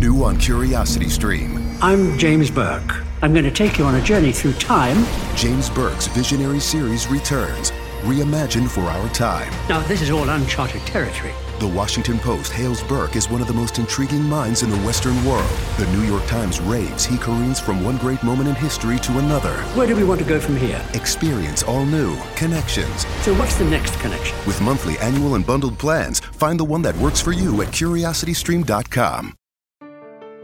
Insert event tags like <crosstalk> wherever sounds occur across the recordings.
New on Curiosity Stream. I'm James Burke. I'm going to take you on a journey through time. James Burke's visionary series returns, reimagined for our time. Now, this is all uncharted territory. The Washington Post hails Burke as one of the most intriguing minds in the Western world. The New York Times raves he careens from one great moment in history to another. Where do we want to go from here? Experience all new connections. So, what's the next connection? With monthly, annual, and bundled plans, find the one that works for you at curiositystream.com.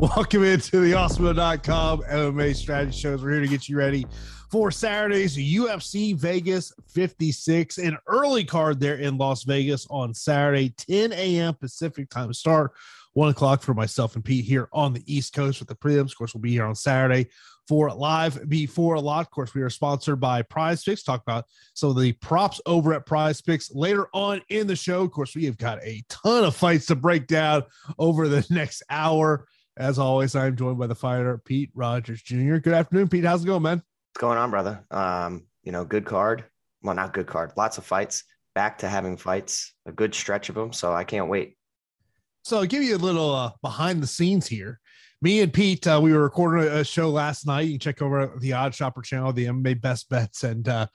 Welcome into the awesemo.com MMA strategy shows. We're here to get you ready for Saturday's UFC Vegas 56, an early card there in Las Vegas on Saturday, 10 a.m. Pacific time start, one o'clock for myself and Pete here on the East Coast with the prelims. Of course, we'll be here on Saturday for live before a lot. Of course, we are sponsored by Prize Picks. Talk about some of the props over at Prize Picks later on in the show. Of course, we have got a ton of fights to break down over the <laughs> next hour. As always, I'm joined by the fighter Pete Rogers Jr. Good afternoon, Pete. How's it going, man? What's going on, brother? Um, you know, good card. Well, not good card. Lots of fights. Back to having fights. A good stretch of them. So I can't wait. So I'll give you a little uh, behind the scenes here. Me and Pete, uh, we were recording a show last night. You check over the Odd Shopper channel, the MMA Best Bets, and uh,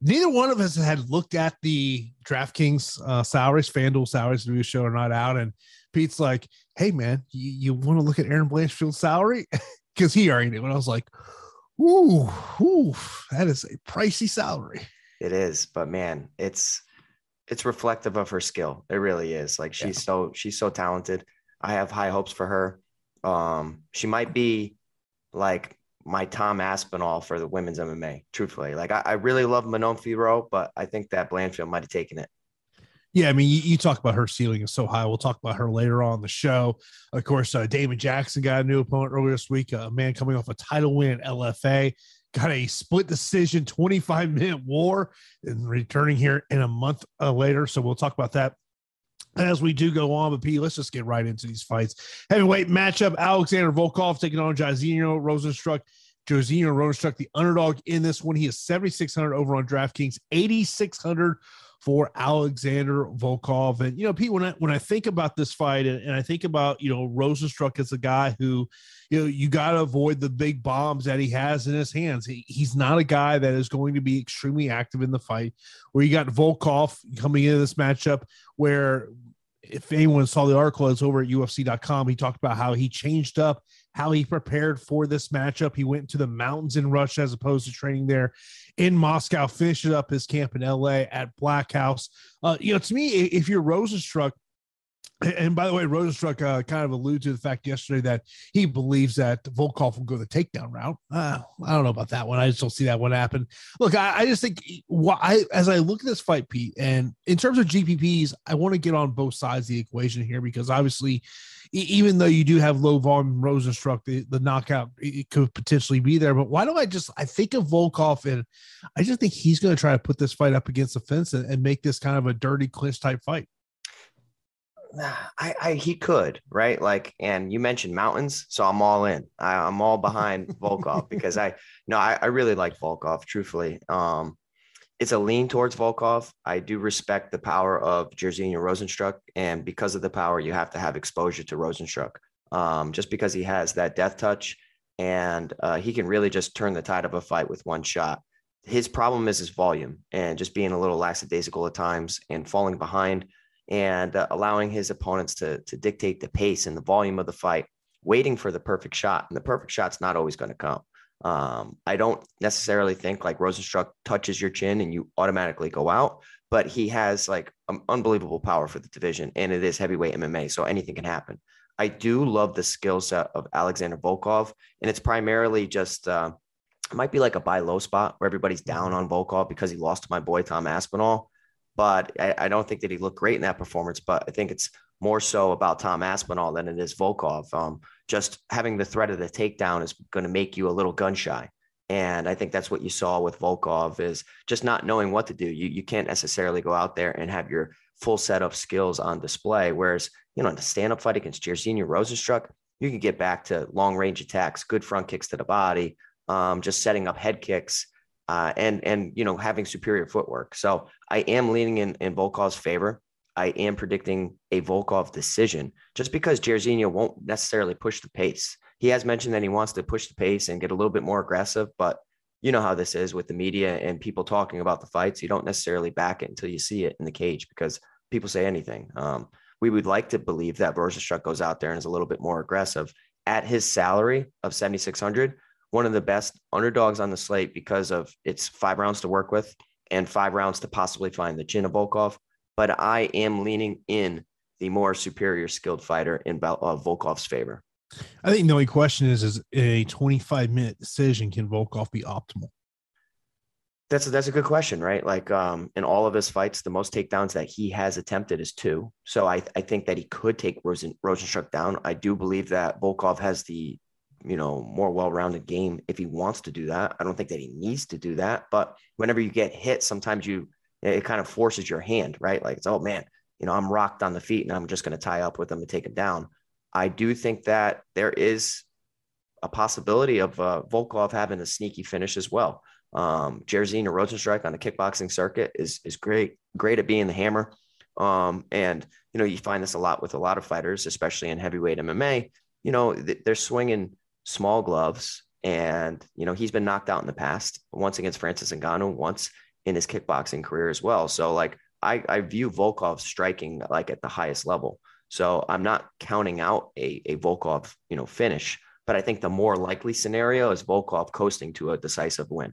neither one of us had looked at the DraftKings uh, salaries, FanDuel salaries, to do a show or not out. And Pete's like, "Hey, man, you, you want to look at Erin Blanchfield's salary?" <laughs> Because he already knew. And I was like, Ooh, ooh, that is a pricey salary. It is, but man, it's it's reflective of her skill. It really is. Like she's yeah. so she's so talented. I have high hopes for her. Um, she might be like my Tom Aspinall for the women's MMA. Truthfully, like I, I really love Manon Fiorot, but I think that Blanchfield might have taken it. Yeah, I mean, you, you, talk about her ceiling is so high. We'll talk about her later on the show. Of course, uh, Damon Jackson got a new opponent earlier this week. A man coming off a title win LFA got a split decision 25 minute war and returning here in a month uh, later. So we'll talk about that as we do go on. But P, let's just get right into these fights. Heavyweight matchup: Alexander Volkov taking on Jairzinho Rozenstruik. Jairzinho Rozenstruik, the underdog in this one. He is 7,600 over on DraftKings, 8,600 for Alexander Volkov. And you know, Pete, when I when I think about this fight and, and I think about you know Rozenstruik as a guy who, you know, you got to avoid the big bombs that he has in his hands. He, he's not a guy that is going to be extremely active in the fight. Where you got Volkov coming into this matchup, where if anyone saw the article, it's over at UFC.com. He talked about how he changed up how he prepared for this matchup. He went to the mountains in Russia as opposed to training there in Moscow, finishing up his camp in LA at Black House. Uh, you know, to me, if you're Rozenstruik, and by the way, Rozenstruik uh, kind of alluded to the fact yesterday that he believes that Volkov will go the takedown route. Uh, I don't know about that one. I just don't see that one happen. Look, I, I just think why, as I look at this fight, Pete, and in terms of GPPs, I want to get on both sides of the equation here because obviously even though you do have low volume Rozenstruik, the, the knockout it could potentially be there. But why do I just I think of Volkov and I just think he's going to try to put this fight up against the fence and, and make this kind of a dirty clinch type fight. I, I he could right like and you mentioned mountains so i'm all in I, am all behind <laughs> volkov because i no I, I really like volkov truthfully um it's a lean towards Volkov. I do respect the power of Jairzinho Rozenstruik. and because of the power, you have to have exposure to Rozenstruik Um, just because he has that death touch, and uh, he can really just turn the tide of a fight with one shot. His problem is his volume and just being a little lackadaisical at times and falling behind and uh, allowing his opponents to to dictate the pace and the volume of the fight, waiting for the perfect shot. And the perfect shot's not always going to come. Um, I don't necessarily think like Rozenstruik touches your chin and you automatically go out, but he has like um, unbelievable power for the division and it is heavyweight MMA. So anything can happen. I do love the skill set of Alexander Volkov, and it's primarily just uh, it might be like a buy low spot where everybody's down on Volkov because he lost to my boy Tom Aspinall. but I, I, don't think that he looked great in that performance. But I think it's more so about Tom Aspinall than it is Volkov. Um, just having the threat of the takedown is going to make you a little gun shy. And I think that's what you saw with Volkov is just not knowing what to do. You, you can't necessarily go out there and have your full set of skills on display. Whereas, you know, in the stand-up fight against Jairzinho Rozenstruik, you can get back to long range attacks, good front kicks to the body, um, just setting up head kicks, uh, and and you know having superior footwork. So I am leaning in in Volkov's favor. I am predicting a Volkov decision, just because Jairzinho won't necessarily push the pace. He has mentioned that he wants to push the pace and get a little bit more aggressive, but you know how this is with the media and people talking about the fights. You don't necessarily back it until you see it in the cage because people say anything. Um, we would like to believe that Rozenstruik goes out there and is a little bit more aggressive at his salary of 7,600. One of the best underdogs on the slate because of its five rounds to work with and five rounds to possibly find the chin of Volkov. But I am leaning in the more superior skilled fighter in uh, Volkov's favor. I think the only question is: is a 25 minute decision can Volkov be optimal? That's a, that's a good question, right? Like um, in all of his fights, the most takedowns that he has attempted is two. So I, I think that he could take Rosen, Rozenstruik down. I do believe that Volkov has the you know more well-rounded game if he wants to do that. I don't think that he needs to do that, but whenever you get hit, sometimes you it kind of forces your hand, right? Like it's oh man, you know I'm rocked on the feet and I'm just going to tie up with them and take them down. I do think that there is a possibility of uh, Volkov having a sneaky finish as well. Um, Jairzinho Rozenstruik on the kickboxing circuit is is great, great at being the hammer. Um, and you know you find this a lot with a lot of fighters, especially in heavyweight MMA. You know they're swinging small gloves, and you know he's been knocked out in the past, once against Francis Ngannou, once in his kickboxing career as well. So like I, I view Volkov striking like at the highest level. So I'm not counting out a, a Volkov, you know, finish, but I think the more likely scenario is Volkov coasting to a decisive win.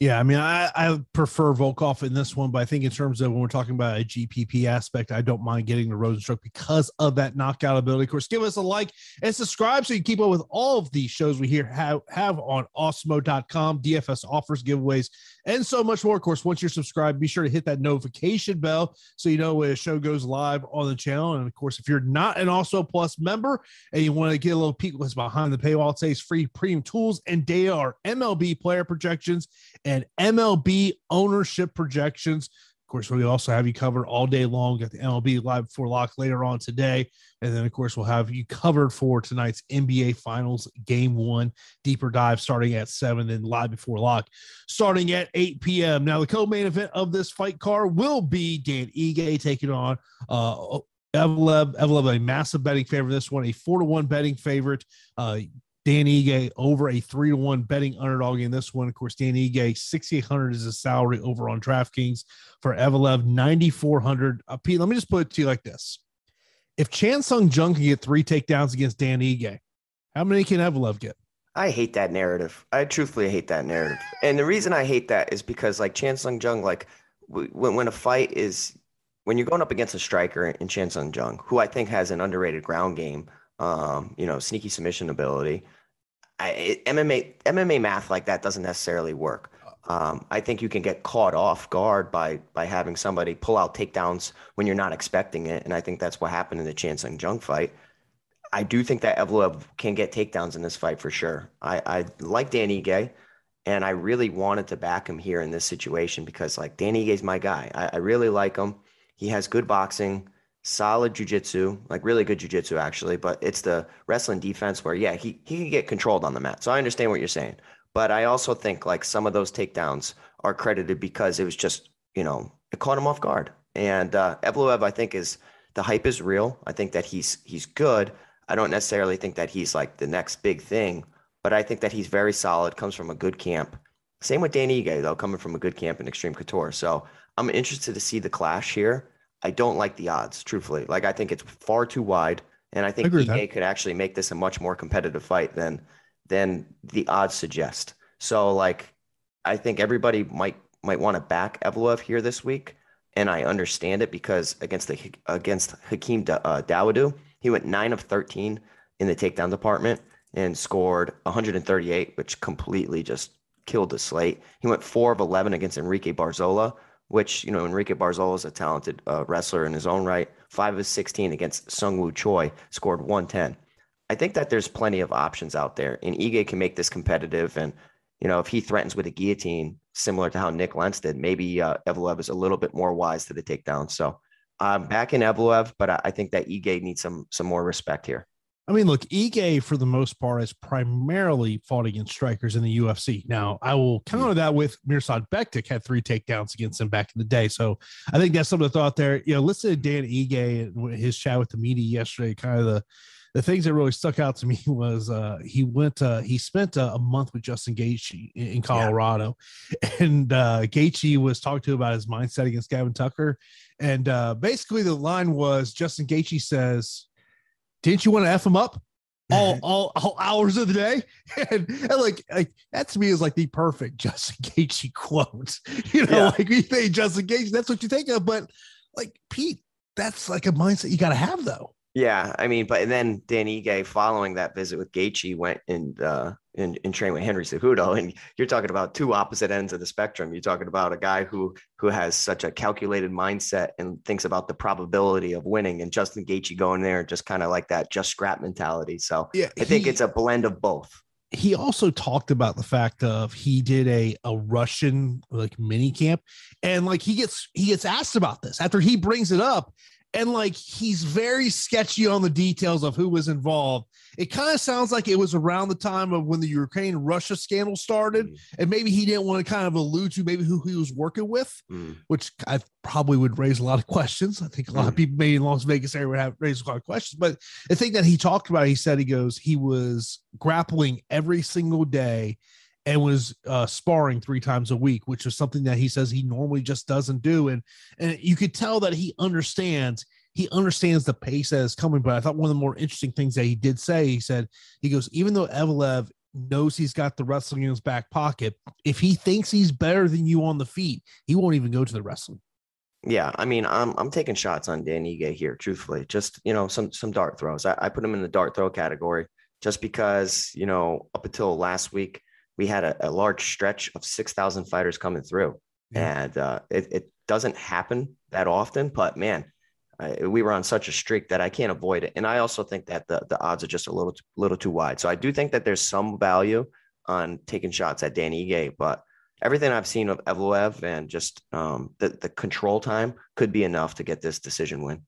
Yeah, I mean, I, I prefer Volkov in this one, but I think in terms of when we're talking about a GPP aspect, I don't mind getting the Rozenstruik because of that knockout ability. Of course, give us a like and subscribe so you keep up with all of these shows we here have, have on Awesemo.com, DFS offers, giveaways, and so much more. Of course, once you're subscribed, be sure to hit that notification bell so you know when a show goes live on the channel. And of course, if you're not an Awesemo Plus member and you want to get a little peek what's behind the paywall, it says free premium tools and data are MLB player projections and MLB ownership projections. Of course, we also have you covered all day long at the MLB Live Before Lock later on today. And then, of course, we'll have you covered for tonight's NBA Finals Game One deeper dive starting at seven and Live Before Lock starting at 8 p.m. Now, the co main event of this fight card will be Dan Ige taking on uh, Evloev. Evloev, a massive betting favorite. This one, a four to one betting favorite. Uh, Dan Ige over a three to one betting underdog in this one. Of course, Dan Ige, 6,800 is a salary over on DraftKings for Evloev, 9,400. Uh, Pete, let me just put it to you like this. If Chan Sung Jung can get three takedowns against Dan Ige, how many can Evloev get? I hate that narrative. I truthfully hate that narrative. And the reason I hate that is because, like, Chan Sung Jung, like, when, when a fight is, when you're going up against a striker in Chan Sung Jung, who I think has an underrated ground game, um, you know, sneaky submission ability, I, MMA MMA math like that doesn't necessarily work. Um, I think you can get caught off guard by by having somebody pull out takedowns when you're not expecting it, and I think that's what happened in the Chan Sung Jung fight. I do think that Evloev can get takedowns in this fight for sure. I, I like Dan Ige, and I really wanted to back him here in this situation because like Dan Ige is my guy. I, I really like him. He has good boxing solid jujitsu, like really good jujitsu actually, but it's the wrestling defense where yeah, he he can get controlled on the mat. So I understand what you're saying. But I also think like some of those takedowns are credited because it was just, you know, it caught him off guard. And uh Evloev, I think, is the hype is real. I think that he's he's good. I don't necessarily think that he's like the next big thing, but I think that he's very solid, comes from a good camp. Same with Dan Ige, though, coming from a good camp in Extreme Couture. So I'm interested to see the clash here. I don't like the odds, truthfully. Like I think it's far too wide, and I think I could actually make this a much more competitive fight than than the odds suggest. So like, I think everybody might might want to back Evloev here this week, and I understand it because against the against Hakeem da, uh, he went nine of thirteen in the takedown department and scored 138, which completely just killed the slate. He went four of 11 against Enrique Barzola, which, you know, Enrique Barzola is a talented uh, wrestler in his own right. Five of 16 against Seungwoo Choi, scored 110. I think that there's plenty of options out there, and Ige can make this competitive. And, you know, if he threatens with a guillotine, similar to how Nick Lentz did, maybe uh, Evloev is a little bit more wise to the takedown. So I'm back in Evloev, but I, I think that Ige needs some some more respect here. I mean, look, Ige for the most part has primarily fought against strikers in the UFC. Now, I will counter that with Mirsad Bektic had three takedowns against him back in the day. So I think that's something to thought there. You know, listen to Dan Ige and his chat with the media yesterday. Kind of the the things that really stuck out to me <laughs> was uh, he went uh, he spent a, a, month with Justin Gaethje in, Colorado, yeah. <laughs> and uh, Gaethje was talking to about his mindset against Gavin Tucker, and uh, basically the line was Justin Gaethje says didn't you want to f him up all <laughs> all, all hours of the day? <laughs> And, and, like like that to me is like the perfect Justin Gaethje quote. <laughs> You know, yeah. like we think Justin Gaethje, that's what you think of, but like Pete, that's like a mindset you got to have though. Yeah, I mean, but then Dan Ige, following that visit with Gaethje, went and uh, and, and trained with Henry Cejudo, and you're talking about two opposite ends of the spectrum. You're talking about a guy who who has such a calculated mindset and thinks about the probability of winning, and Justin Gaethje going there just kind of like that just scrap mentality. So yeah, I think it's a blend of both. He also talked about the fact of he did a a Russian like mini camp, and like he gets he gets asked about this after he brings it up and like he's very sketchy on the details of who was involved. It kind of sounds like it was around the time of when the Ukraine Russia scandal started, mm. and maybe he didn't want to kind of allude to maybe who he was working with, mm. which I probably would raise a lot of questions. I think a lot mm. of people maybe in Las Vegas area would have raised a lot of questions. But the thing that he talked about, he said he goes, he was grappling every single day and was uh, sparring three times a week, which is something that he says he normally just doesn't do. And and you could tell that he understands he understands the pace that is coming. But I thought one of the more interesting things that he did say, he said, he goes, even though Evloev knows he's got the wrestling in his back pocket, if he thinks he's better than you on the feet, he won't even go to the wrestling. Yeah, I mean, I'm I'm taking shots on Dan Ige here, truthfully. Just you know, some some dart throws. I, I put him in the dart throw category just because you know up until last week we had a, a large stretch of 6,000 fighters coming through. Yeah. And uh, it, it, doesn't happen that often, but man, I, we were on such a streak that I can't avoid it. And I also think that the, the odds are just a little, little too wide. So I do think that there's some value on taking shots at Danny Ige, but everything I've seen of Evloev and just um, the, the control time could be enough to get this decision win.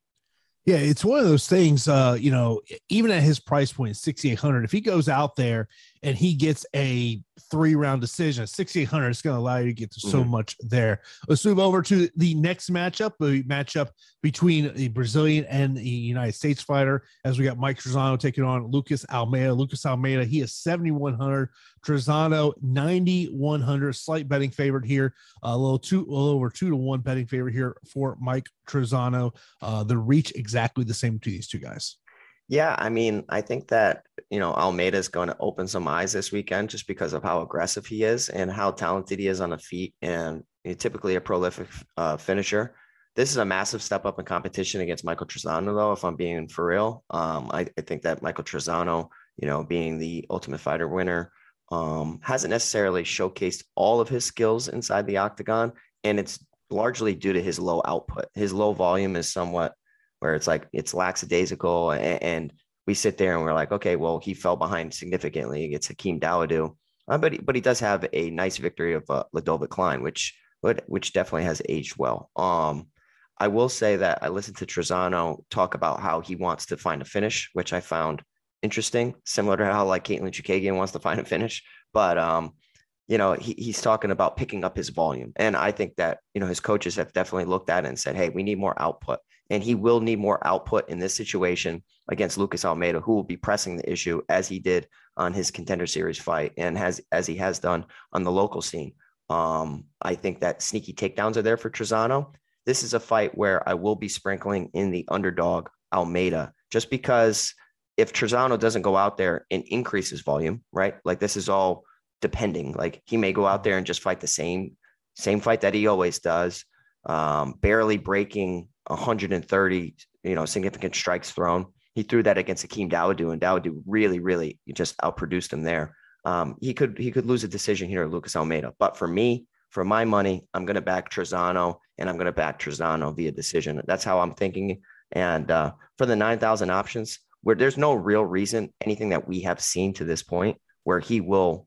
Yeah, it's one of those things. Uh, you know, even at his price point, sixty eight hundred, if he goes out there and he gets a three round decision, sixty eight hundred, it's going to allow you to get to so mm-hmm. much there. Let's move over to the next matchup, the matchup between the Brazilian and the United States fighter. As we got Mike Trizano taking on Lucas Almeida. Lucas Almeida, he is seventy one hundred. Trizano ninety one hundred. Slight betting favorite here, a little two, a little over two to one betting favorite here for Mike Trizano. Uh, the reach exactly the same to these two guys. Yeah, I mean, I think that you know Almeida is going to open some eyes this weekend just because of how aggressive he is and how talented he is on the feet, and typically a prolific uh, finisher. This is a massive step up in competition against Michael Trizano, though. If I'm being for real, um, I, I, think that Michael Trizano, you know, being the Ultimate Fighter winner, um, hasn't necessarily showcased all of his skills inside the octagon, and it's largely due to his low output. His low volume is somewhat where it's like it's lackadaisical and, and we sit there and we're like, okay, well, he fell behind significantly against Hakeem Dawodu. Uh, but, he, but he does have a nice victory of uh, Klein, which which definitely has aged well. Um, I will say that I listened to Trizano talk about how he wants to find a finish, which I found interesting, similar to how like Katlyn Chookagian wants to find a finish. But um, you know, he, he's talking about picking up his volume, and I think that you know his coaches have definitely looked at it and said, hey, we need more output and he will need more output in this situation against Lucas Almeida, who will be pressing the issue as he did on his contender series fight and has as he has done on the local scene. Um, I think that sneaky takedowns are there for Trizano. This is a fight where I will be sprinkling in the underdog Almeida, just because if Trizano doesn't go out there and increase his volume, right? Like this is all depending. Like he may go out there and just fight the same same fight that he always does, um, barely breaking 130, you know, significant strikes thrown. He threw that against Hakeem Dawodu, and Dawodu really, really just outproduced him there. Um, he could he could lose a decision here, at Lucas Almeida. But for me, for my money, I'm going to back Trizano and I'm going to back Trizano via decision. That's how I'm thinking. And uh, for the 9,000 options, where there's no real reason, anything that we have seen to this point, where he will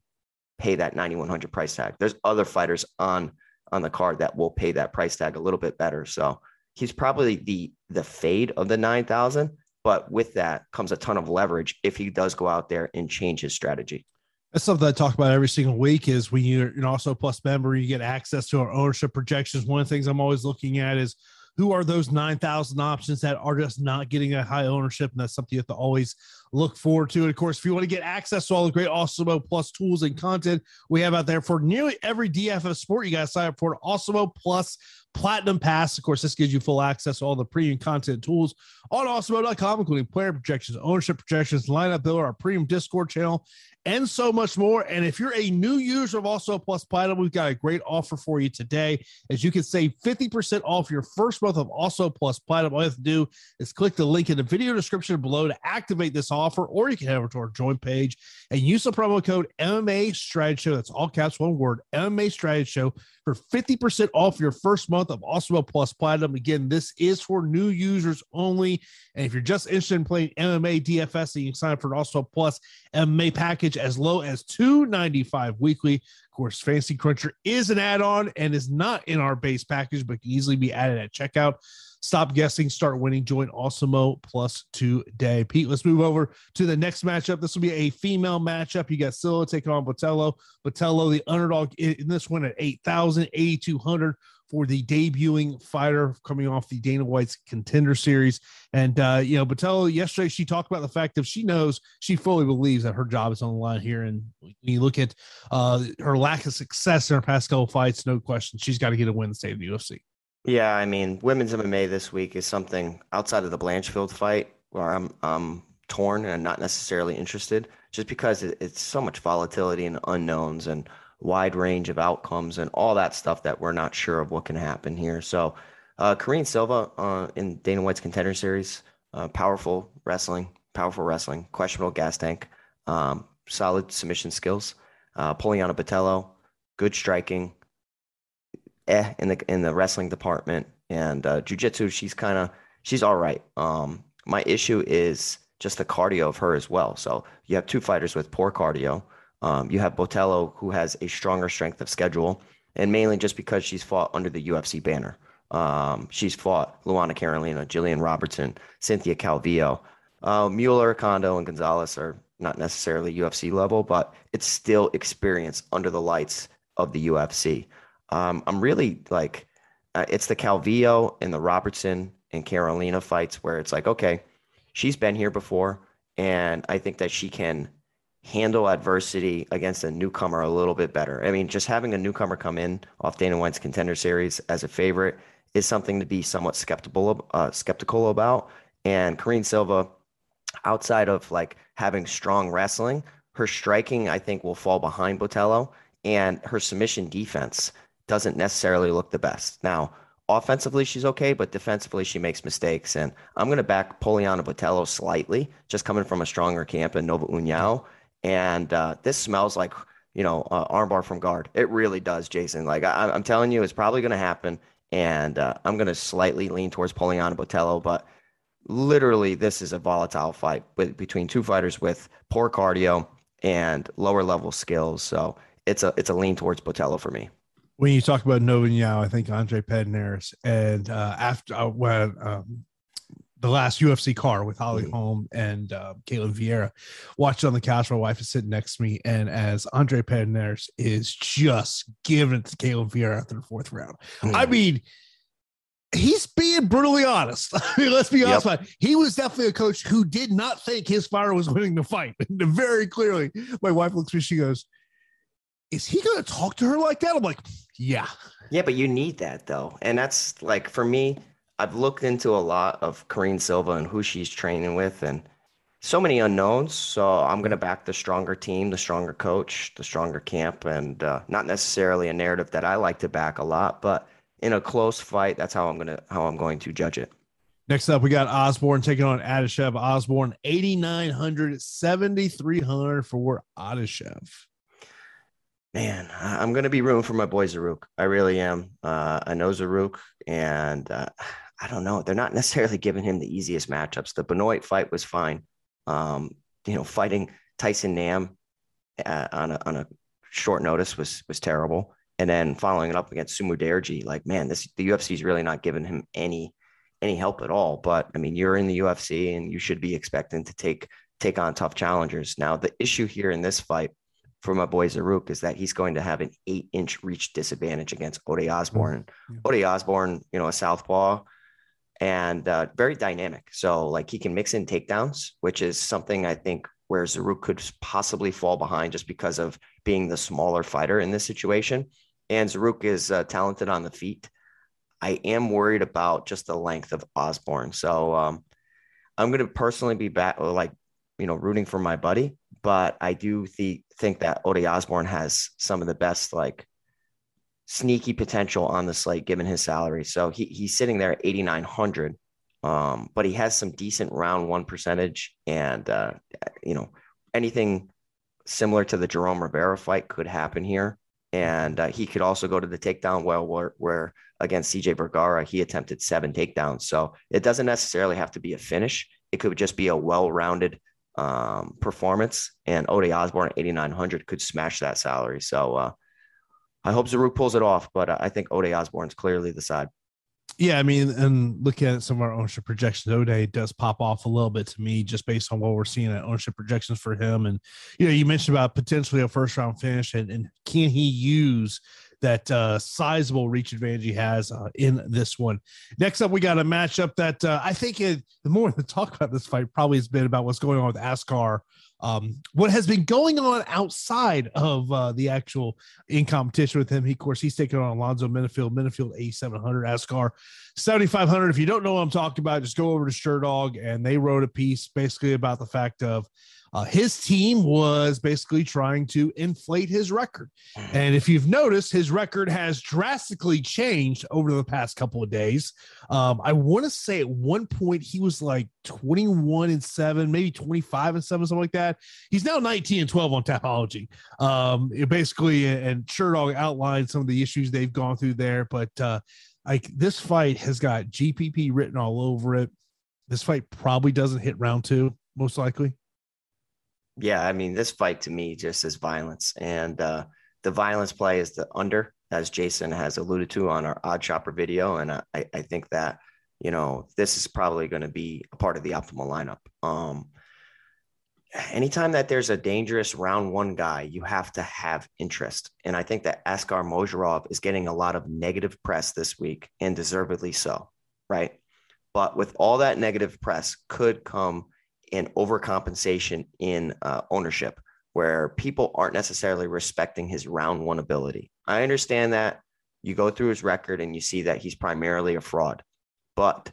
pay that 9,100 price tag. There's other fighters on on the card that will pay that price tag a little bit better. So he's probably the the fade of the 9,000. But with that comes a ton of leverage if he does go out there and change his strategy. That's something I talk about every single week. Is when you're an Awesemo Plus member, you get access to our ownership projections. One of the things I'm always looking at is who are those 9,000 options that are just not getting a high ownership. And that's something you have to always look forward to. And of course, if you want to get access to all the great Awesemo Plus tools and content we have out there for nearly every DFS sport, you got to sign up for an Plus Platinum Pass. Of course, this gives you full access to all the premium content tools on awesemo.com, including player projections, ownership projections, lineup builder, our premium Discord channel, and so much more. And if you're a new user of Awesemo Plus Platinum, we've got a great offer for you today. As you can save 50% off your first month of Awesemo Plus Platinum. All you have to do is click the link in the video description below to activate this offer, or you can head over to our join page and use the promo code MMA Strategy Show. That's all caps, one word, MMA Strategy Show for 50% off your first month of Awesemo Plus Platinum. Again, this is for new users only. And if you're just interested in playing MMA DFS, you can sign up for an Awesemo Plus MMA package as low as 295 weekly. Of course, Fantasy Cruncher is an add-on and is not in our base package, but can easily be added at checkout. Stop guessing, start winning. Join Awesemo Plus today. Pete, let's move over to the next matchup. This will be a female matchup. You got Silva taking on Botelho. Botelho, the underdog in this one at 8,000, 8,200 for the debuting fighter coming off the Dana White's contender series. And, uh, you know, Botelho, yesterday she talked about the fact that she knows, she fully believes that her job is on the line here. And when you look at uh, her lack of success in her past couple fights, no question, she's got to get a win to in the UFC. Yeah, I mean, women's MMA this week is something outside of the Blanchfield fight where I'm um torn and I'm not necessarily interested, just because it, it's so much volatility and unknowns and wide range of outcomes and all that stuff that we're not sure of what can happen here. So, uh, Silva uh, in Dana White's Contender Series, uh, powerful wrestling, powerful wrestling, questionable gas tank, um, solid submission skills. Uh, Poliana Botelho, good striking, eh in the in the wrestling department and uh, jujitsu. She's kind of she's all right. Um, my issue is just the cardio of her as well. So you have two fighters with poor cardio. Um, you have Botelho who has a stronger strength of schedule, and mainly just because she's fought under the UFC banner. Um, she's fought Luana Carolina, Jillian Robertson, Cynthia Calvillo. Uh, Mueller, Condo, and Gonzalez are not necessarily UFC level, but it's still experience under the lights of the UFC. Um, I'm really like, uh, it's the Calvillo and the Robertson and Carolina fights where it's like, okay, she's been here before, and I think that she can handle adversity against a newcomer a little bit better. I mean, just having a newcomer come in off Dana White's contender series as a favorite is something to be somewhat skeptical uh, skeptical about. And Karine Silva, outside of like having strong wrestling, her striking I think will fall behind Botelho and her submission defense doesn't necessarily look the best. Now, offensively, she's okay, but defensively, she makes mistakes. And I'm going to back Poliana Botelho slightly, just coming from a stronger camp in Nova União. And uh, this smells like, you know, uh, armbar from guard. It really does, Jason. Like, I, am telling you, it's probably going to happen. And uh, I'm going to slightly lean towards Poliana Botelho, but literally, this is a volatile fight with, between two fighters with poor cardio and lower level skills. So it's a it's a lean towards Botelho for me when you talk about Nova União, I think Andre Pederneiras and uh, after uh, when um, the last UFC car with Holly mm-hmm. Holm and uh, Ketlen Vieira, watched on the couch. My wife is sitting next to me, and as Andre Pederneiras is just giving it to Ketlen Vieira after the fourth round, mm-hmm. I mean. He's being brutally honest. <laughs> I mean, let's be honest. Yep. He was definitely a coach who did not think his fire was winning the fight. <laughs> Very clearly, my wife looks at me. She goes, "Is he going to talk to her like that?" I'm like, yeah. Yeah, but you need that though. And that's like for me, I've looked into a lot of Karine Silva and who she's training with and so many unknowns. So I'm going to back the stronger team, the stronger coach, the stronger camp, and uh, not necessarily a narrative that I like to back a lot, but in a close fight, that's how I'm going to how I'm going to judge it. Next up, we got Osbourne taking on Adashev. Osbourne 8,900, 7,300 for Adashev. Man, I'm going to be rooting for my boy Zarrukh. I really am. Uh, I know Zarrukh, and uh, I don't know. They're not necessarily giving him the easiest matchups. The Benoit fight was fine. Um, you know, fighting Tyson Nam uh, on a on a short notice was was terrible. And then following it up against Sumudaerji, like man, this the UFC is really not giving him any any help at all. But I mean, you're in the UFC and you should be expecting to take take on tough challengers. Now, the issue here in this fight for my boy Zarrukh is that he's going to have an eight inch reach disadvantage against Ode Osbourne. Mm-hmm. Ode Osbourne, you know, a southpaw and uh, very dynamic. So like he can mix in takedowns, which is something I think where Zarrukh could possibly fall behind just because of being the smaller fighter in this situation. And Zaruk is uh, talented on the feet. I am worried about just the length of Osbourne. So um, I'm going to personally be back, like, you know, rooting for my buddy. But I do th- think that Ode Osbourne has some of the best, like, sneaky potential on the slate given his salary. So he, he's sitting there at 8,900. Um, but he has some decent round one percentage. And, uh, you know, anything similar to the Jerome Rivera fight could happen here. And uh, he could also go to the takedown well, where, where against CJ Vergara, he attempted seven takedowns. So it doesn't necessarily have to be a finish. It could just be a well-rounded um, performance. And Ode Osbourne at 8,900 could smash that salary. So uh, I hope Zarrukh pulls it off, but I think Ode Osbourne's clearly the side. Yeah, I mean, and looking at some of our ownership projections, Ode does pop off a little bit to me just based on what we're seeing at ownership projections for him. And you know, you mentioned about potentially a first round finish, and, and can he use that uh, sizable reach advantage he has uh, in this one. Next up, we got a matchup that uh, I think it, the more to talk about this fight probably has been about what's going on with Askar um, what has been going on outside of uh, the actual in competition with him. He, of course, he's taking on Alonzo Menifield, Menifield 8700, Askar 7500. If you don't know what I'm talking about, just go over to Sherdog and they wrote a piece basically about the fact of uh, his team was basically trying to inflate his record. And if you've noticed, his record has drastically changed over the past couple of days. Um, I want to say at one point he was like 21 and 7, maybe 25 and 7, something like that. He's now 19 and 12 on Tapology. Um, basically, and Sherdog outlined some of the issues they've gone through there. But uh, like this fight has got GPP written all over it. This fight probably doesn't hit round two, most likely yeah, I mean, this fight to me just is violence, and uh, the violence play is the under, as Jason has alluded to on our Odd Shopper video, and I, I think that you know this is probably going to be a part of the optimal lineup. Um, anytime that there's a dangerous round one guy, you have to have interest, and I think that Askar Mozharov is getting a lot of negative press this week, and deservedly so, right? But with all that negative press, could come an overcompensation in uh, ownership where people aren't necessarily respecting his round one ability. I understand that you go through his record and you see that he's primarily a fraud, but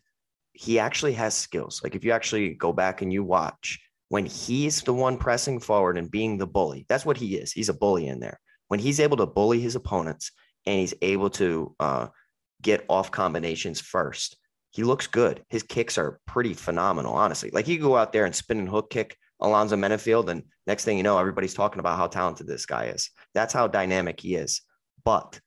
he actually has skills. Like if you actually go back and you watch when he's the one pressing forward and being the bully, that's what he is. He's a bully in there. When he's able to bully his opponents and he's able to uh, get off combinations first, he looks good. His kicks are pretty phenomenal, honestly. Like he could go out there and spin and hook kick Alonzo Menifield, and next thing you know, everybody's talking about how talented this guy is. That's how dynamic he is. But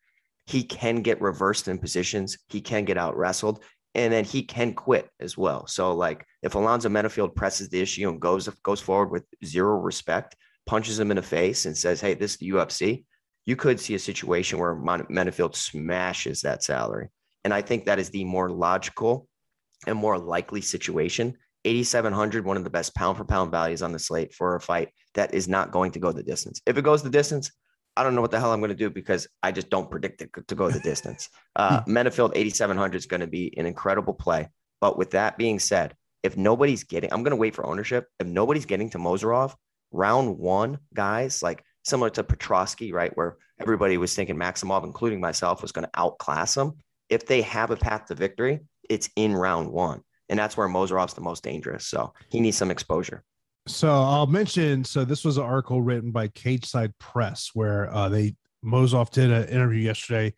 he can get reversed in positions. He can get out wrestled, and then he can quit as well. So, like if Alonzo Menifield presses the issue and goes goes forward with zero respect, punches him in the face, and says, "Hey, this is the UFC," you could see a situation where Menifield smashes that salary. And I think that is the more logical and more likely situation. 8,700, one of the best pound for pound values on the slate for a fight that is not going to go the distance. If it goes the distance, I don't know what the hell I'm going to do because I just don't predict it to go the <laughs> distance. Uh, hmm. Menifield 8,700 is going to be an incredible play. But with that being said, if nobody's getting, I'm going to wait for ownership. If nobody's getting to Mozharov, round one, guys, like similar to Petroski, right? Where everybody was thinking Maximov, including myself, was going to outclass him if they have a path to victory, it's in round one. And that's where Mozharov's the most dangerous. So he needs some exposure. So I'll mention. So this was an article written by Cage Side Press where uh, they Mozharov did an interview yesterday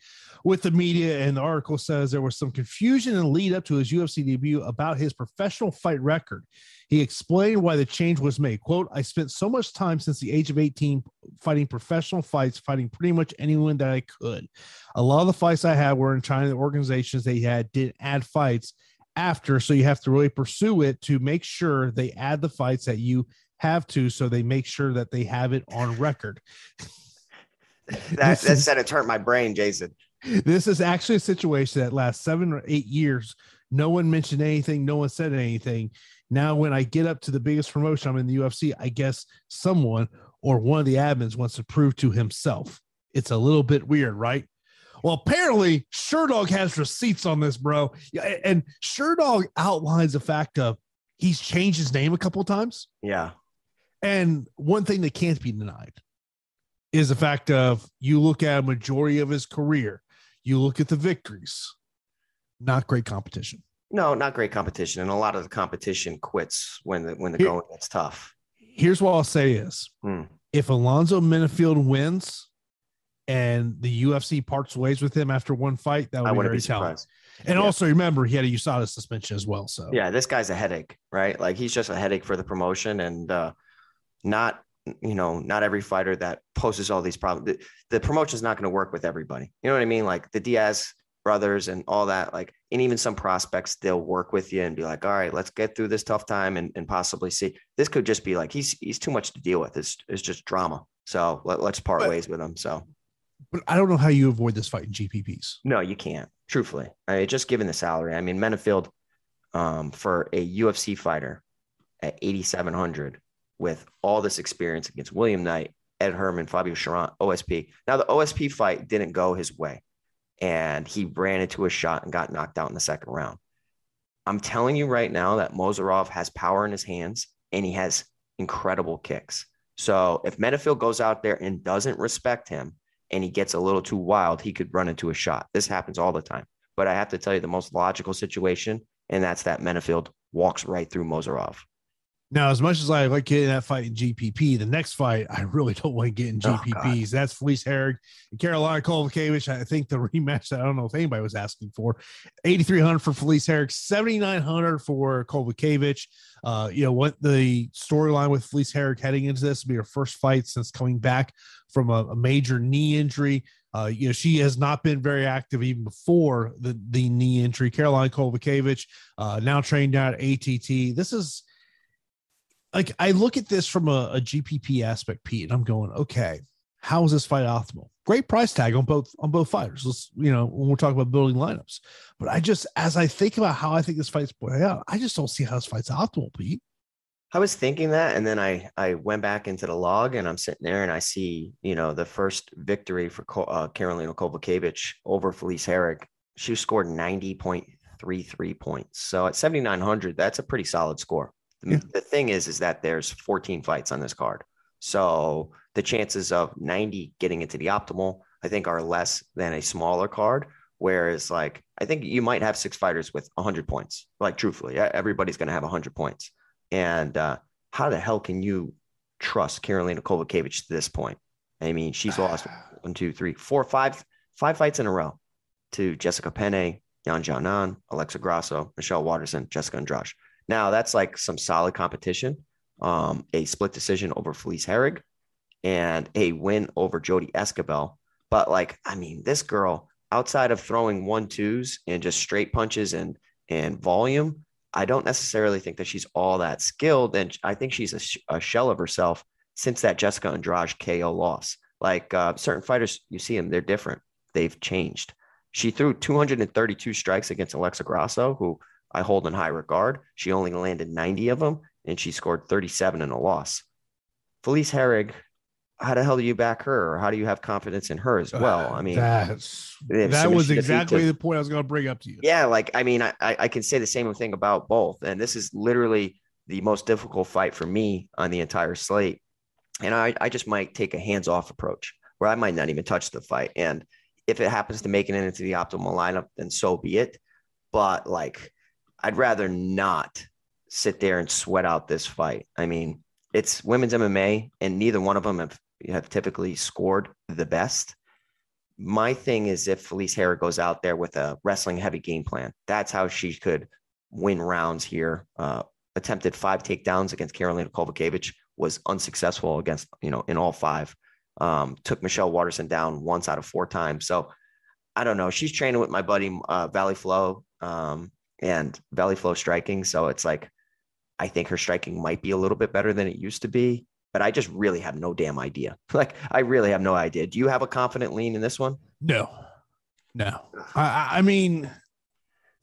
with the media, and the article says there was some confusion and lead up to his UFC debut about his professional fight record. He explained why the change was made. Quote, I spent so much time since the age of 18 fighting professional fights, fighting pretty much anyone that I could. A lot of the fights I had were in China. The organizations they had didn't add fights after, so you have to really pursue it to make sure they add the fights that you have to, so they make sure that they have it on record. <laughs> <laughs> that that said it hurt my brain, Jason. This is actually a situation that lasts seven or eight years. No one mentioned anything. No one said anything. Now, when I get up to the biggest promotion I'm in the UFC, I guess someone or one of the admins wants to prove to himself. It's a little bit weird, right? Well, apparently, Sherdog has receipts on this, bro. And Sherdog outlines the fact of he's changed his name a couple times. Yeah. And one thing that can't be denied is the fact of you look at a majority of his career, you look at the victories, not great competition. No, not great competition, and a lot of the competition quits when the when the Here, going gets tough. Here's what I'll say: is hmm. if Alonzo Menifield wins and the UFC parts ways with him after one fight, that would I be very be telling. And yeah. also remember, he had a USADA suspension as well. So yeah, this guy's a headache, right? Like he's just a headache for the promotion, and uh, not you know not every fighter that poses all these problems. The, the promotion is not going to work with everybody. You know what I mean? Like the Diaz brothers and all that like and even some prospects they'll work with you and be like all right let's get through this tough time and, and possibly see this could just be like he's he's too much to deal with it's, it's just drama so let, us part but, ways with him so but i don't know how you avoid this fight in gpps no you can't truthfully I mean, just given the salary i mean Menifield um, for a ufc fighter at 8700 with all this experience against william knight ed herman fabio Cherant, osp now the osp fight didn't go his way and he ran into a shot and got knocked out in the second round. I'm telling you right now that Mozharov has power in his hands and he has incredible kicks. So if Menifield goes out there and doesn't respect him and he gets a little too wild, he could run into a shot. This happens all the time. But I have to tell you the most logical situation, and that's that Menifield walks right through Mozharov. Now, as much as I like getting that fight in GPP, the next fight I really don't want to get in GPPs. Oh, That's Felice Herrig and Karolina Kowalkiewicz. I think the <laughs> rematch that I don't know if anybody was asking for 8,300 for Felice Herrig, 7,900 for Kowalkiewicz. Uh, you know, what the storyline with Felice Herrig heading into this will be her first fight since coming back from a, a major knee injury. Uh, you know, she has not been very active even before the, the knee injury. Karolina Kowalkiewicz, uh, now trained out at ATT. This is like I look at this from a, a GPP aspect, Pete, and I'm going, okay, how is this fight optimal? Great price tag on both on both fighters. Let's you know when we're talking about building lineups, but I just as I think about how I think this fight's playing out, I just don't see how this fight's optimal, Pete. I was thinking that, and then I I went back into the log, and I'm sitting there, and I see you know the first victory for uh, Karolina Kowalkiewicz over Felice Herrig. She scored 90.33 points. So at 7,900, that's a pretty solid score. Yeah. The thing is, is that there's 14 fights on this card. So the chances of 90 getting into the optimal, I think, are less than a smaller card. Whereas, like, I think you might have six fighters with 100 points. Like, truthfully, everybody's going to have 100 points. And uh, how the hell can you trust Karolina Kowalkiewicz to this point? I mean, she's lost <sighs> one, two, three, four, five, five fights in a row to Jessica Penne, Yan Xiaonan, Alexa Grasso, Michelle Waterson, Jessica Andrade. Now that's like some solid competition. Um, a split decision over Felice Herrig and a win over Jodie Esquibel. But like, I mean, this girl, outside of throwing one twos and just straight punches and and volume, I don't necessarily think that she's all that skilled. And I think she's a, a shell of herself since that Jessica Andrade KO loss. Like uh, certain fighters, you see them, they're different. They've changed. She threw 232 strikes against Alexa Grasso, who I hold in high regard. She only landed 90 of them and she scored 37 in a loss. Felice Herrig, how the hell do you back her or how do you have confidence in her as well? I mean, That's, that was exactly to, the point I was going to bring up to you. Yeah. Like, I mean, I, I can say the same thing about both. And this is literally the most difficult fight for me on the entire slate. And I, I just might take a hands off approach where I might not even touch the fight. And if it happens to make it into the optimal lineup, then so be it. But like, I'd rather not sit there and sweat out this fight. I mean, it's women's MMA, and neither one of them have, have typically scored the best. My thing is if Felice Herrig goes out there with a wrestling heavy game plan, that's how she could win rounds here. Uh, attempted five takedowns against Karolina Kowalkiewicz, was unsuccessful against, you know, in all five. Um, took Michelle Waterson down once out of four times. So I don't know. She's training with my buddy uh, Valle Flow um, and Valle Flow striking. So it's like I think her striking might be a little bit better than it used to be, but I just really have no damn idea. <laughs> Like I really have no idea. Do you have a confident lean in this one? No, no. I, I mean,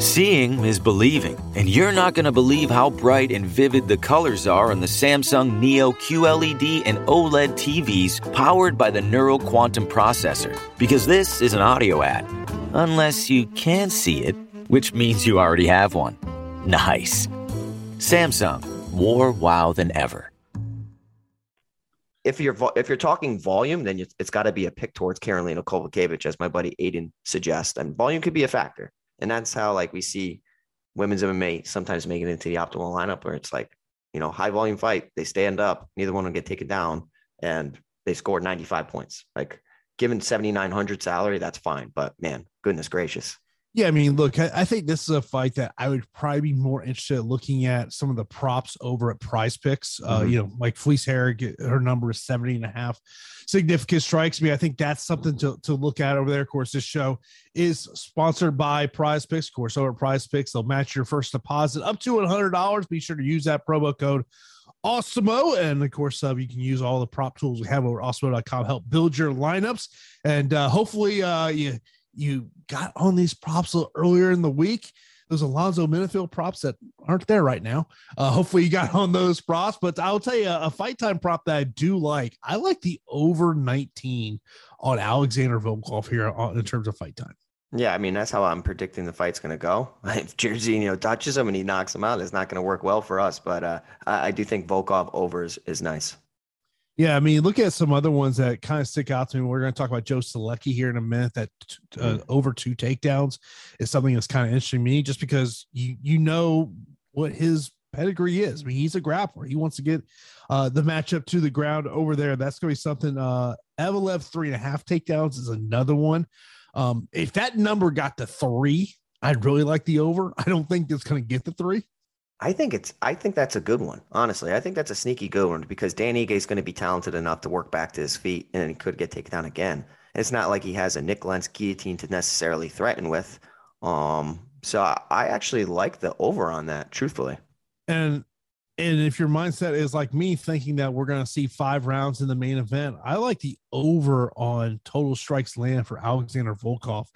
Seeing is believing, and you're not going to believe how bright and vivid the colors are on the Samsung Neo QLED and OLED TVs powered by the Neural Quantum Processor. Because this is an audio ad. Unless you can see it, which means you already have one. Nice. Samsung, more wow than ever. If you're if you're talking volume, then it's got to be a pick towards Karolina Kowalkiewicz, as my buddy Aiden suggests, and volume could be a factor. And that's how like we see women's MMA sometimes make it into the optimal lineup where it's like, you know, high volume fight, they stand up, neither one will get taken down, and they scored 95 points. Like given 7,900 salary, that's fine. But man, goodness gracious. Yeah, I mean, look, I, I, think this is a fight that I would probably be more interested in looking at some of the props over at prize picks. Uh, mm-hmm. you know, like Felice Herrig, her number is 70 and a half. Significant strikes me. I think that's something to, to look at over there. Of course, this show is sponsored by prize picks. Of course, over at prize picks, they'll match your first deposit up to $100. Be sure to use that promo code Awesemo. And of course, uh, you can use all the prop tools we have over awesemo.com, help build your lineups. And uh, hopefully, uh, you you got on these props a earlier in the week. Those Alonzo Menifield props that aren't there right now. Uh, hopefully you got <laughs> on those props, but I'll tell you a, fight time prop that I do like. I like the over 19 on Alexander Volkov here in terms of fight time. Yeah, I mean that's how I'm predicting the fight's going to go. <laughs> If Jairzinho touches him and he knocks him out, it's not going to work well for us. But uh, I, I, do think Volkov over is, is nice. Yeah, I mean, look at some other ones that kind of stick out to me. We're going to talk about Joe Solecki here in a minute. That uh, mm-hmm. over two takedowns is something that's kind of interesting to me, just because you you know what his pedigree is. I mean, he's a grappler. He wants to get uh, the matchup to the ground over there. That's going to be something. Uh, Evloev three and a half takedowns is another one. Um, if that number got to three, I'd really like the over. I don't think it's going to get the three. I think it's I think that's a good one. Honestly, I think that's a sneaky good one because Dan Ige is going to be talented enough to work back to his feet and could get taken down again. And It's not like he has a Nick Lentz guillotine to necessarily threaten with. Um, so I, I actually like the over on that, truthfully. And and if your mindset is like me thinking that we're going to see five rounds in the main event, I like the over on total strikes land for Alexander Volkov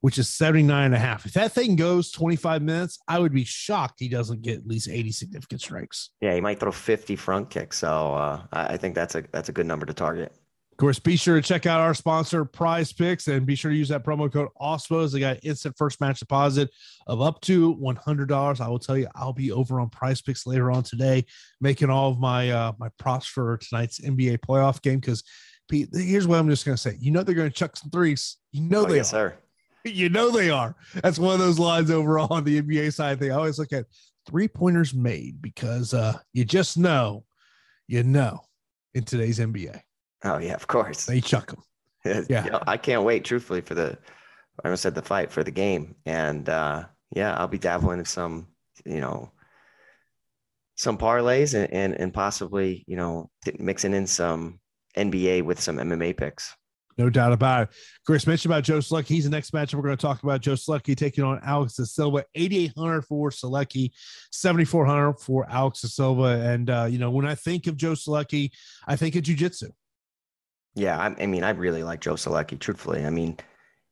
which is 79 and a half. If that thing goes 25 minutes, I would be shocked he doesn't get at least 80 significant strikes. Yeah, he might throw 50 front kicks. So uh, I think that's a that's a good number to target. Of course, be sure to check out our sponsor, Prize Picks, and be sure to use that promo code Awesemo. They got instant first match deposit of up to $100. I will tell you, I'll be over on Prize Picks later on today, making all of my uh, my props for tonight's NBA playoff game. Because Pete, here's what I'm just going to say: you know they're going to chuck some threes. You know oh, they yes, are. Sir. You know they are. That's one of those lines overall on the NBA side thing. I always look at three pointers made because uh, you just know, you know, in today's NBA. Oh yeah, of course. They chuck them. <laughs> Yeah, you know, I can't wait. Truthfully, for the I said the fight for the game, and uh, yeah, I'll be dabbling in some, you know, some parlays and and, and possibly you know mixing in some NBA with some MMA picks. No doubt about it. Chris mentioned about Joe Solecki. He's the next matchup we're going to talk about. Joe Solecki taking on Alex da Silva. 8,800 for Solecki, 7,400 for Alex da Silva. And, uh, you know, when I think of Joe Solecki, I think of jujitsu. Yeah, I, I mean, I really like Joe Solecki, truthfully. I mean,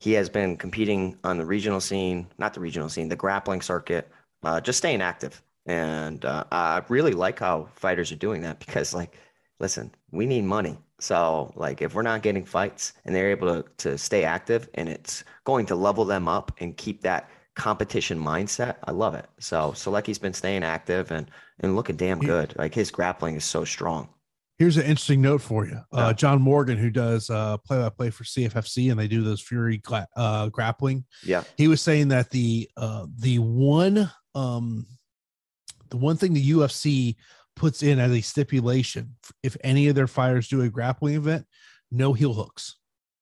he has been competing on the regional scene, not the regional scene, the grappling circuit, uh, just staying active. And uh, I really like how fighters are doing that <laughs> because, like, listen, we need money. So, like, if we're not getting fights and they're able to, to stay active and it's going to level them up and keep that competition mindset, I love it. So, Solecki's been staying active and, and looking damn good. Like, his grappling is so strong. Here's an interesting note for you. Uh, John Morgan, who does uh, play-by-play for CFFC, and they do those Fury gla- uh, grappling. Yeah, he was saying that the uh, the one um, the one thing the UFC puts in as a stipulation, if any of their fighters do a grappling event, no heel hooks.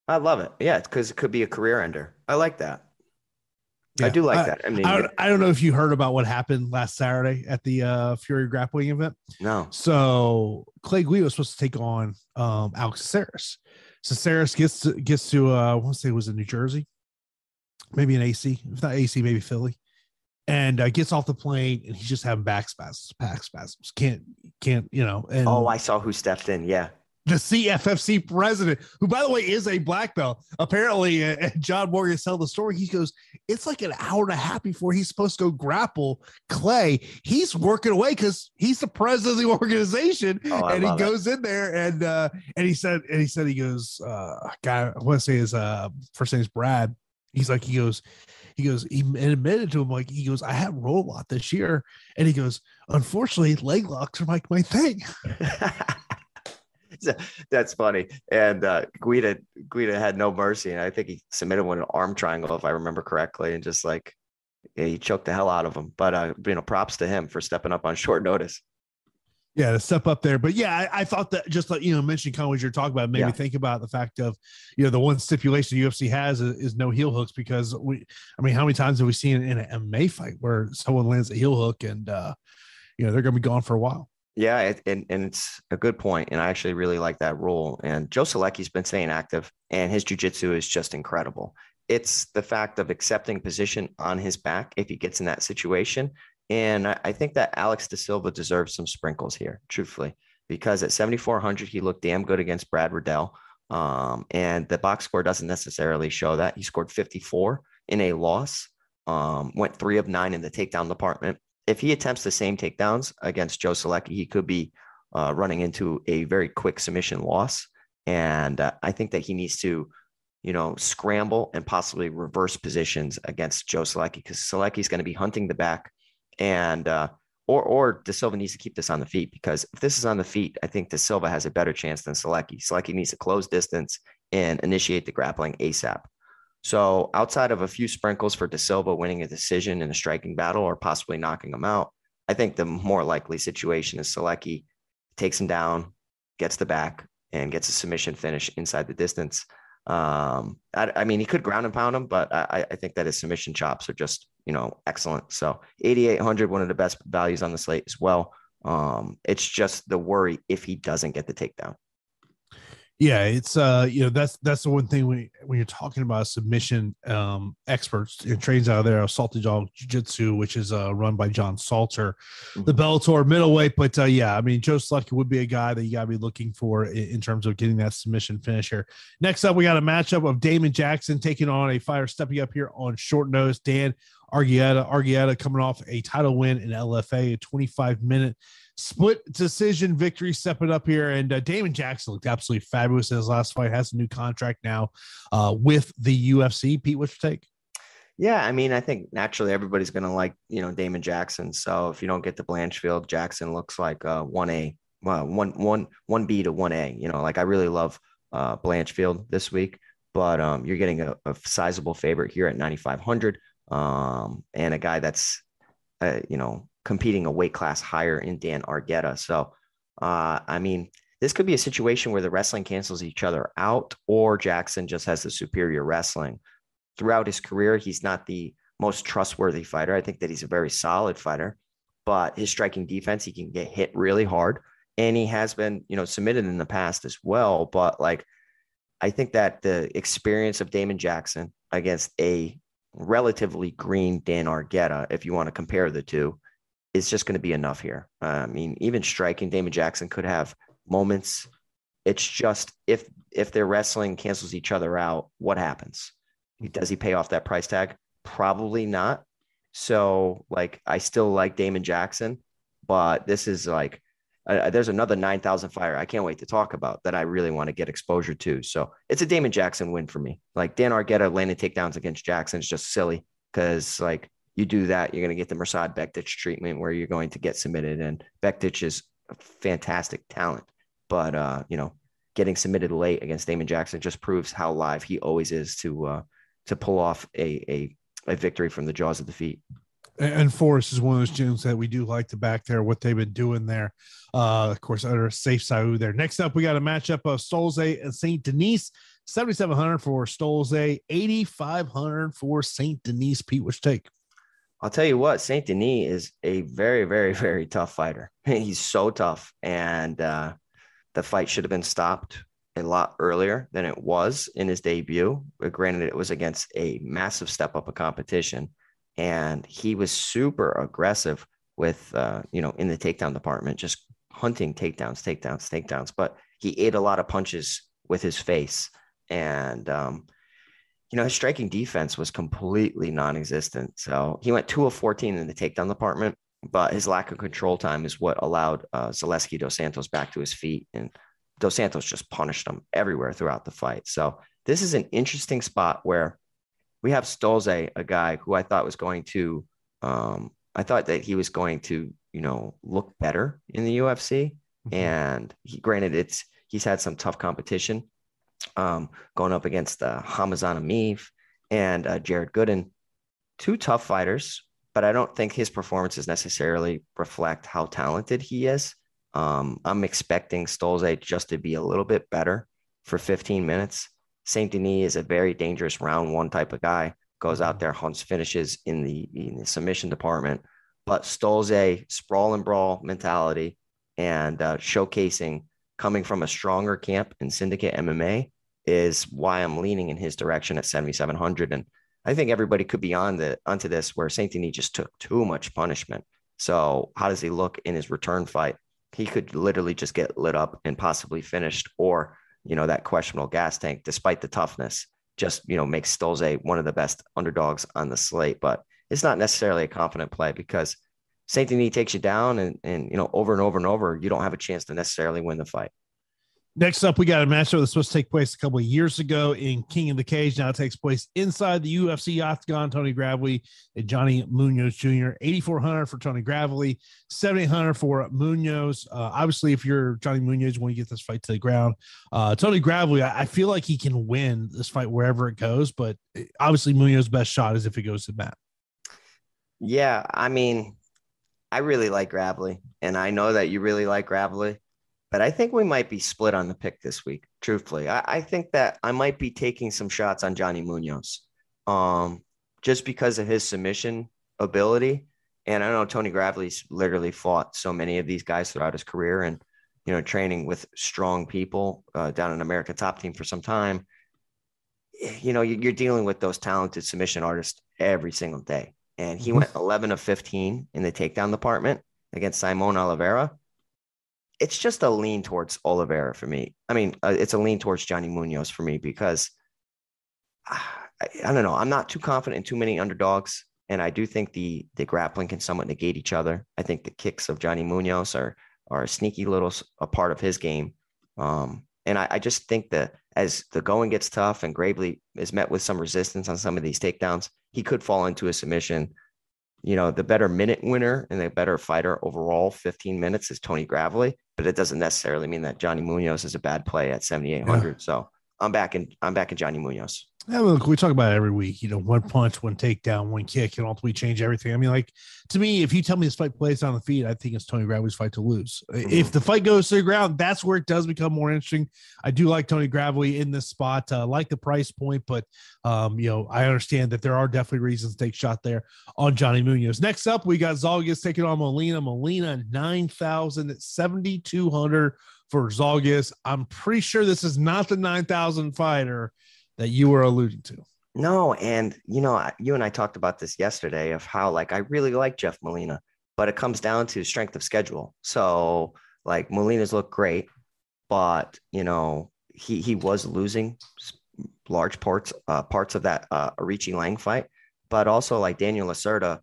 I love it. Yeah, because it could be a career ender. I like that. Yeah. I do like I, that. I mean, I, I, don't know if you heard about what happened last Saturday at the uh, Fury grappling event. No. So Clay Guida was supposed to take on um, Alex Caceres. Caceres gets to, gets to uh, I want to say it was in New Jersey, maybe in AC, if not AC, maybe Philly, and uh, gets off the plane and he's just having back spasms, back spasms. Can't can't you know? And oh, I saw who stepped in. Yeah, the CFFC president, who by the way is a black belt. Apparently, uh, <laughs> John Morgan tell the story. He goes, "It's like an hour and a half before he's supposed to go grapple Clay. He's working away because he's the president of the organization, oh, and he goes it. in there and uh, and he said and he said he goes, uh, guy, I want to say his uh, first name is Brad. He's like he goes." He goes, he admitted to him, like, he goes, I had roll a lot this year. And he goes, unfortunately, leg locks are like my thing. <laughs> <laughs> that's funny. And uh, Guida Guida had no mercy, and I think he submitted one an arm triangle, if I remember correctly, and just like yeah, he choked the hell out of him. But uh, you know, props to him for stepping up on <laughs> short notice. Yeah, to step up there. But yeah, I, I thought that just like you know, mentioning kind of what you're talking about made yeah. me think about the fact of you know the one stipulation the UFC has is, is, no heel hooks because we, I mean, how many times have we seen in an MMA fight where someone lands a heel hook and uh, you know they're going to be gone for a while. Yeah, it, and, and it's a good point, and I actually really like that rule. And Joe Solecki's been staying active, and his jujitsu is just incredible. It's the fact of accepting position on his back if he gets in that situation, and I, I think that Alex da Silva deserves some sprinkles here, truthfully, because at 7400 he looked damn good against Brad Riddell, um, and the box score doesn't necessarily show that. He scored 54 in a loss, um, went three of nine in the takedown department if he attempts the same takedowns against Joe Solecki, he could be uh, running into a very quick submission loss. And uh, I think that he needs to, you know, scramble and possibly reverse positions against Joe Solecki because Solecki's going to be hunting the back, and uh, or or da Silva needs to keep this on the feet because if this is on the feet, I think da Silva has a better chance than Solecki. Selecki needs to close distance and initiate the grappling ASAP. So outside of a few sprinkles for da Silva winning a decision in a striking battle or possibly knocking him out, I think the more likely situation is Solecki takes him down, gets the back, and gets a submission finish inside the distance. Um, I, I, mean, he could ground and pound him, but I, I, think that his submission chops are just, you know, excellent. So 8,800, one of the best values on the slate as well. Um, it's just the worry if he doesn't get the takedown yeah it's uh you know that's that's the one thing when, when you're talking about submission um experts and trains out of there salty dog jiu-jitsu which is uh run by john salter mm-hmm. the bellator middleweight but uh yeah i mean joe Solecki would be a guy that you got to be looking for in, in, terms of getting that submission finish here next up we got a matchup of damon jackson taking on a fighter stepping up here on short notice dan argueta argueta coming off a title win in lfa a 25 minute split decision victory stepping up here. And uh, Damon Jackson looked absolutely fabulous in his last fight, has a new contract now uh, with the UFC. Pete, what's your take? Yeah, I mean, I think naturally everybody's going to like, you know, Damon Jackson. So if you don't get the Blanchfield, Jackson looks like uh, 1A, well, 1, 1, 1B to 1A. You know, like I really love uh, Blanchfield this week, but um, you're getting a, a sizable favorite here at 9,500 um, and a guy that's, uh, you know, competing a weight class higher in Dan Argueta. So, uh, I mean, this could be a situation where the wrestling cancels each other out, or Jackson just has the superior wrestling. Throughout his career, he's not the most trustworthy fighter. I think that he's a very solid fighter, but his striking defense, he can get hit really hard. And he has been, you know, submitted in the past as well. But like, I think that the experience of Damon Jackson against a relatively green Dan Argueta, if you want to compare the two, is just going to be enough here. Uh, I mean, even striking Damon Jackson could have moments It's just if if their wrestling cancels each other out, what happens? Does he pay off that price tag? Probably not. So like I still like Damon Jackson, but this is like there's another 9,000 fire I can't wait to talk about that I really want to get exposure to. So it's a Damon Jackson win for me. Like Dan Argueta landing takedowns against Jackson is just silly because like you do that, you're going to get the Mirsad Bektic treatment where you're going to get submitted. And Bektic is a fantastic talent, but uh, you know, getting submitted late against Damon Jackson just proves how live he always is to uh, to pull off a, a a victory from the jaws of defeat and Fortis is one of those gyms that we do like to back there, what they've been doing there. Uh, of course, under Sayif Saud there. Next up, we got a matchup of Stolze and St. Denis. 7,700 for Stolze, 8,500 for St. Denis. Pete, which take? I'll tell you what, St. Denis is a very, very, very tough fighter. <laughs> He's so tough. And uh, the fight should have been stopped a lot earlier than it was in his debut. But granted, it was against a massive step up of competition and he was super aggressive with uh, you know in the takedown department, just hunting takedowns, takedowns, takedowns. But he ate a lot of punches with his face, and um, you know his striking defense was completely non-existent. So he went two of fourteen in the takedown department, but his lack of control time is what allowed uh, Zaleski dos Santos back to his feet, and dos Santos just punished him everywhere throughout the fight. So this is an interesting spot where we have Stolze, a guy who I thought was going to, um, I thought that he was going to, you know, look better in the UFC. Mm-hmm. And he, granted, it's he's had some tough competition, um, going up against uh, Khamzat Emeev and uh, Jared Gooden, two tough fighters. But I don't think his performances necessarily reflect how talented he is. Um, I'm expecting Stolze just to be a little bit better for 15 minutes. Saint Denis is a very dangerous round one type of guy. Goes out mm-hmm. there, hunts finishes in the, in the submission department. But Stolze sprawl and brawl mentality and uh, showcasing coming from a stronger camp in Syndicate MMA is why I'm leaning in his direction at 7,700. And I think everybody could be on the onto this where Saint Denis just took too much punishment. So how does he look in his return fight? He could literally just get lit up and possibly finished, or you know, that questionable gas tank, despite the toughness, just, you know, makes Stolze one of the best underdogs on the slate. But it's not necessarily a confident play because St. Denis takes you down and, and, you know, over and over and over, you don't have a chance to necessarily win the fight. Next up, we got a matchup that's supposed to take place a couple of years ago in King of the Cage. Now it takes place inside the UFC octagon. Tony Gravely and Johnny Munoz Jr. 8,400 for Tony Gravely, 7,800 for Munoz. Uh, obviously, if you're Johnny Munoz, when you get this fight to the ground, uh, Tony Gravely, I, I, feel like he can win this fight wherever it goes, but eh, obviously, Munoz's best shot is if it goes to mat. Yeah, I mean, I really like Gravely, and I know that you really like Gravely but I think we might be split on the pick this week. Truthfully, I, I think that I might be taking some shots on Johnny Munoz, um, just because of his submission ability. And I know Tony Gravely's literally fought so many of these guys throughout his career, and you know, training with strong people uh, down in America Top Team for some time. You know, you're dealing with those talented submission artists every single day. And he mm-hmm. went 11 of 15 in the takedown department against Saimon Oliveira it's just a lean towards Oliveira for me. I mean, uh, it's a lean towards Johnny Munoz for me because uh, <sighs> I, I, don't know. I'm not too confident in too many underdogs, and I do think the the grappling can somewhat negate each other. I think the kicks of Johnny Munoz are are a sneaky little a part of his game, um, and I, I just think that as the going gets tough and Gravely is met with some resistance on some of these takedowns, he could fall into a submission you know, the better minute winner and the better fighter overall, 15 minutes is Tony Gravely, but it doesn't necessarily mean that Johnny Munoz is a bad play at 7,800. Yeah. So I'm back in, I'm back in Johnny Munoz. Yeah, look, we talk about it every week. You know, one punch, one takedown, one kick can ultimately change everything. I mean, like to me, if you tell me this fight plays on the feet, I think it's Tony Gravely's fight to lose. Mm-hmm. If the fight goes to the ground, that's where it does become more interesting. I do like Tony Gravely in this spot. Uh, like the price point, but um, you know, I understand that there are definitely reasons to take shot there on Johnny Munoz. Next up, we got Zhalgas taking on Molina. Molina nine thousand seventy two hundred for Zhalgas. I'm pretty sure this is not the nine thousand fighter that you were alluding to. No, and you know, you and I talked about this yesterday of how like I really like Jeff Molina, but it comes down to strength of schedule. So like Molina's look great, but you know he he was losing large parts uh, parts of that uh, Aoriqileng fight, but also like Daniel Lacerda,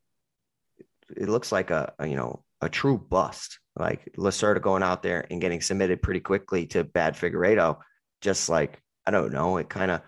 it looks like a, a you know a true bust. Like Lacerda going out there and getting submitted pretty quickly to bad Figueiredo, just like I don't know, it kind of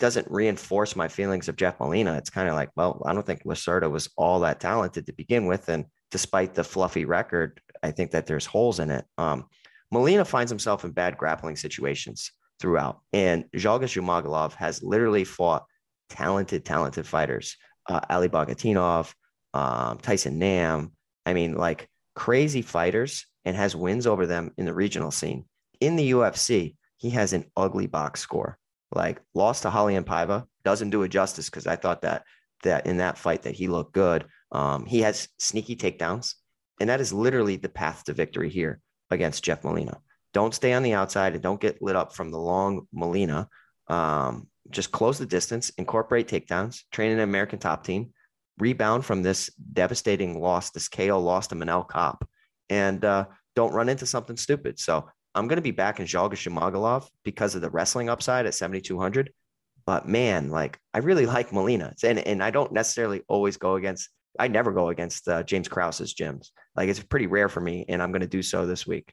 doesn't reinforce my feelings of Jeff Molina. It's kind of like, well, I don't think Lacerda was all that talented to begin with, and despite the fluffy record, I think that there's holes in it. Um, Molina finds himself in bad grappling situations throughout, and Zhalgas Zhumagulov has literally fought talented, talented fighters. Uh, Ali Bagautinov, um, Tyson Nam. I mean, like crazy fighters, and has wins over them in the regional scene. In the UFC, he has an ugly box score. Like lost to Raulian Paiva doesn't do it justice because I thought that that in that fight that he looked good. Um, he has sneaky takedowns, and that is literally the path to victory here against Jeff Molina. Don't stay on the outside and don't get lit up from the long Molina. Um, just close the distance, incorporate takedowns, train an American top team, rebound from this devastating loss, this KO loss to Manel Kape, and uh, don't run into something stupid. So I'm going to be back in Zhalgas Zhumagulov because of the wrestling upside at 7,200. But man, like I really <laughs> like Molina, and and I don't necessarily always go against. I never go against uh, James Krause's gyms. Like it's pretty rare for me, and I'm going to do so this week.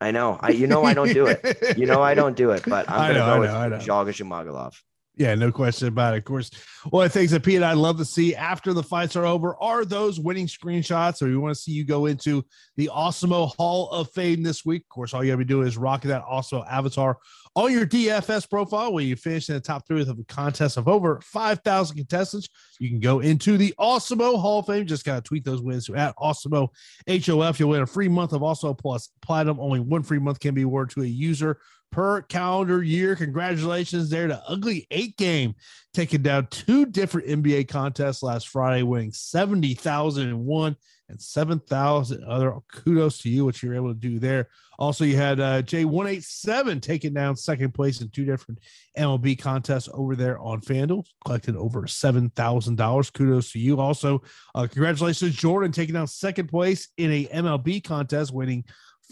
I know. I you know I don't do it. You know I don't do it, but <laughs> I'm gonna know, go I know, with. Zhalgas Zhumagulov. Yeah, no question about it. Of course, one of the things that Pete and I love to see after the fights are over are those winning screenshots. Or we want to see you go into the Awesemo Hall of Fame this week. Of course, all you got to be doing is rocking that Awesemo avatar on your DFS profile where you finish in the top three of a contest of over 5,000 contestants. You can go into the Awesemo Hall of Fame. Just got to tweet those wins to at Awesemo HOF. You'll win a free month of Awesemo Plus Platinum. Only one free month can be awarded to a user per calendar year. Congratulations there to Ugly Eight Game, taking down two different NBA contests last Friday, winning 70,001 and 7,000 other. Kudos to you, what you were able to do there. Also, you had uh, J187 taking down second place in two different MLB contests over there on FanDuel, collected over $7,000. Kudos to you. Also, uh, congratulations, Jordan, taking down second place in a MLB contest, winning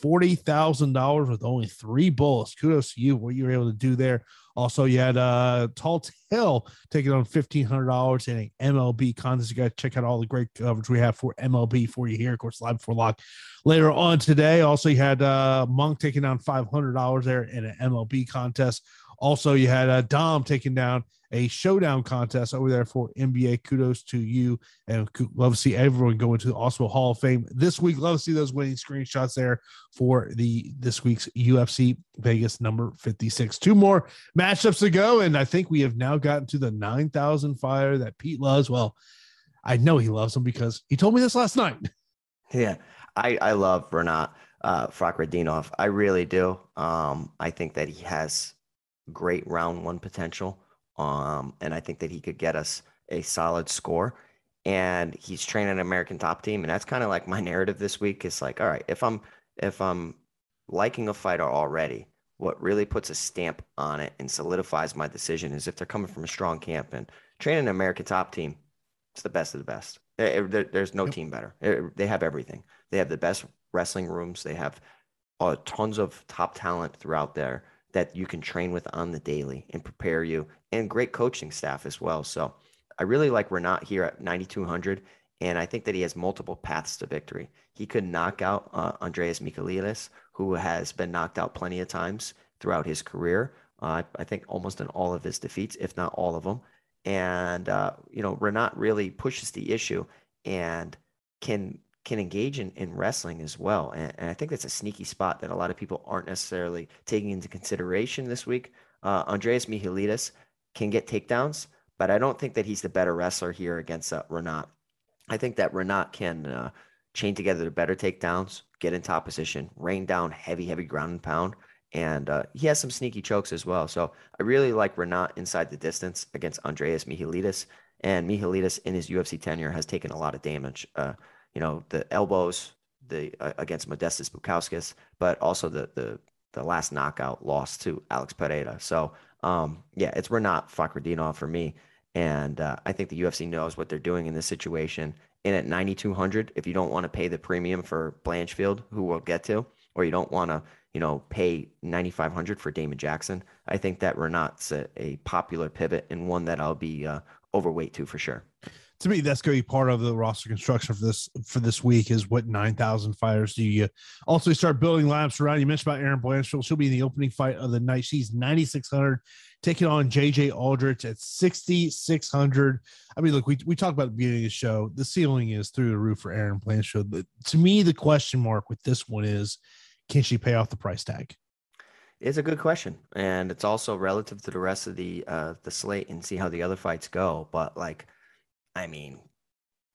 $40,000 with only three bullets. Kudos to you, what you were able to do there. Also, you had uh, Tall Tale taking on $1,500 in an MLB contest. You got to check out all the great coverage we have for MLB for you here. Of course, live before lock later on today. Also, you had uh, Monk taking down $500 there in an MLB contest. Also, you had uh, Dom taking down a showdown contest over there for NBA. Kudos to you, and love to see everyone go into the Awesemo Hall of Fame this week. Love to see those winning screenshots there for the this week's UFC Vegas number fifty six. Two more matchups to go, and I think we have now gotten to the nine thousand fire that Pete loves. Well, I know he loves them because he told me this last night. <laughs> Yeah, I I love Renat uh, Fakhretdinov. I really do. Um, I think that he has great round one potential. Um, and I think that he could get us a solid score. And he's training an American top team. And that's kind of like my <laughs> narrative this week is like, all right, if I'm if I'm liking a fighter already, what really puts a stamp on it and solidifies my decision is if they're coming from a strong camp and training an American top team, it's the best of the best. There- there- there's no Yep. team better. Eh, They have everything. They have the best wrestling rooms. They have uh, tons of top talent throughout there that you can train with on the daily and prepare you, and great coaching staff as well. So I really like Renat here at 9,200, and I think that he has multiple paths to victory. He could knock out uh, Andreas Michailidis, who has been knocked out plenty of times throughout his career. Uh, I think almost in all of his defeats, if not all of them. And uh, you know, Renat really pushes the issue and can can engage in, in wrestling as well. And, and I think that's a sneaky spot that a lot of people aren't necessarily taking into consideration this week. Uh, Andreas Michailidis can get takedowns, but I don't think that he's the better wrestler here against uh, Renat. I think that Renat can uh, chain together the better takedowns, get in top position, rain down heavy, heavy ground and pound, and uh, he has some sneaky chokes as well. So I really like Renat inside the distance against Andreas Michailidis. And Michailidis in his UFC tenure has taken a lot of damage. Uh, you know, the elbows the uh, against Modestas Bukauskas, but also the the the last knockout loss to Alex Pereira. So um, yeah, it's Renat Fakhretdinov for me. And uh, I think the UFC knows what they're doing in this situation. And at 9,200, if you don't want to pay the premium for Blanchfield, who we'll get to, or you don't want to, you know, pay 9,500 for Damon Jackson, I think that Renat's a, a popular pivot and one that I'll be uh, overweight to for sure to me, that's going to be part of the roster construction for this for this week. Is what nine thousand fighters do you also start building laps around? You mentioned about Erin Blanchfield; she'll be in the opening fight of the night. She's ninety six hundred, taking on JJ Aldrich at sixty six hundred. I mean, look, we we talked about the beginning of the show. The ceiling is through the roof for Erin Blanchfield. But to me, the question mark with this one is, can she pay off the price tag? It's a good question, and it's also relative to the rest of the uh, the slate and see how the other fights go. But like I mean,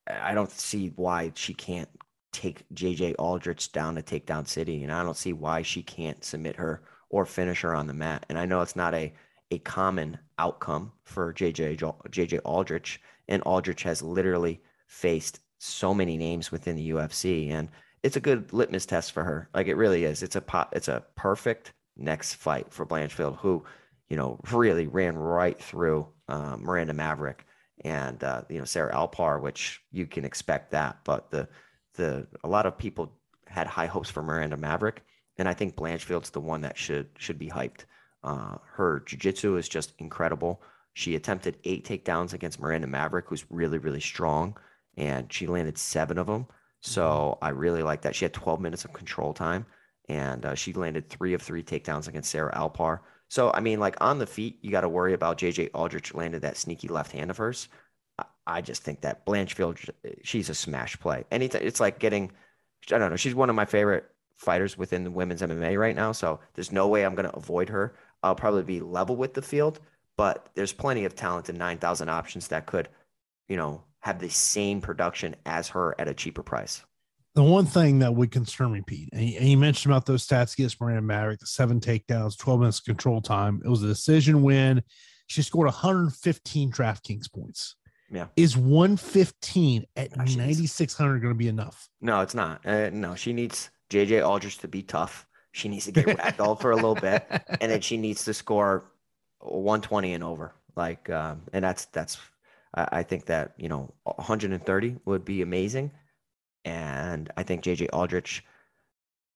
I don't see why she can't take JJ Aldrich down to Takedown City, and I don't see why she can't submit her or finish her on the mat. And I know it's not a a common outcome for JJ JJ Aldrich, and Aldrich has literally faced so many names within the UFC, and it's a good litmus test for her. Like it really is. It's a pot. It's a perfect next fight for Blanchfield, who you know really ran right through uh, Miranda Maverick and uh, you know Sarah Alpar, which you can expect that. But the the a lot of people had high hopes for Miranda Maverick, and I think Blanchfield's the one that should should be hyped. Uh, her jiu-jitsu is just incredible. She attempted eight takedowns against Miranda Maverick, who's really really strong, and she landed seven of them. So mm-hmm. I really like that. She had 12 minutes of control time, and uh, she landed three of three takedowns against Sarah Alpar. So, I mean, like on the feet, you got to worry about JJ Aldrich landed that sneaky left hand of hers. I just think that Blanchfield, she's a smash play. Anything, it's like getting, I don't know, she's one of my favorite fighters within the women's MMA right now. So there's no way I'm going to avoid her. I'll probably be level with the field, but there's plenty of talent and 9,000 options that could, you know, have the same production as her at a cheaper price the one thing that would concern me, Pete, and you, mentioned about those stats against Miranda Maverick, the seven takedowns, 12 minutes control time. It was a decision win. She scored 115 DraftKings points. Yeah. Is 115 at 9,600 going to be enough? No, it's not. Uh, no, she needs JJ Aldrich to be tough. She needs to get ragdolled for a little bit, and then she needs to score 120 and over. Like, um, and that's that's. I, I think that you know 130 would be amazing and I think JJ Aldrich.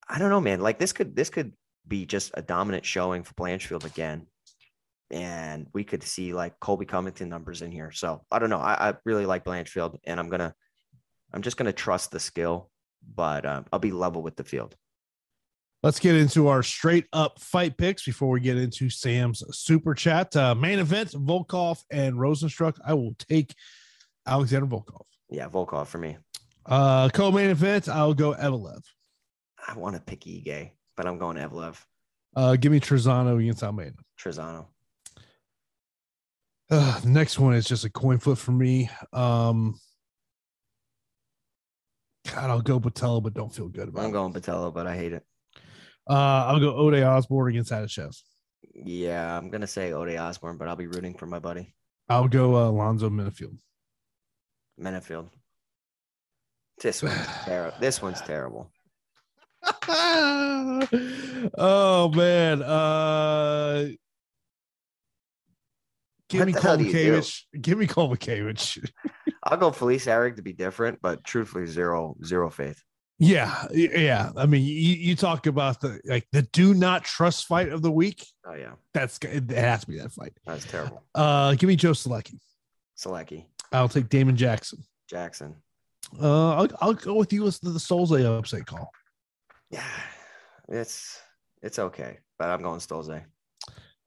I don't know, man. Like this could this could be just a dominant showing for Blanchfield again, and we could see like Colby Covington numbers in here. So I don't know. I, I really like Blanchfield, and I'm gonna I'm just gonna trust the skill, but uh, I'll be level with the field. Let's get into our straight up fight picks before we get into Sam's super chat. Uh, main event Volkov and Rozenstruik. I will take Alexander Volkov. Yeah, Volkov for me. Uh, co-main event, I'll go Evloev. I want to pick Ige, but I'm going Evloev. Uh, give me Trizano against Almeida. Trizano. Uh, next one is just a coin flip for me. Um, God, I'll go Botelho, but don't feel good about it. I'm going Botelho, but I hate it. Uh, I'll go Ode Osbourne against Adashev. Yeah, I'm gonna say Ode Osbourne, but I'll be rooting for my buddy. I'll go uh, Alonzo Menifield. Menifield. <sighs> This one's terrible. This one's terrible. oh man. Uh give me Kowalkiewicz. Give me Kowalkiewicz. <laughs> I'll go Felice Herrig to be different, but truthfully, zero zero faith. Yeah, yeah. I mean, you, you talk about the like the do not trust fight of the week. Oh yeah, that's it has to be that fight. That's terrible. Uh, give me Joe Solecki. Solecki. I'll take Damon Jackson. Jackson. Uh, I'll, I'll go with you with the Stolze upset call. Yeah, it's it's okay, but I'm going Stolze.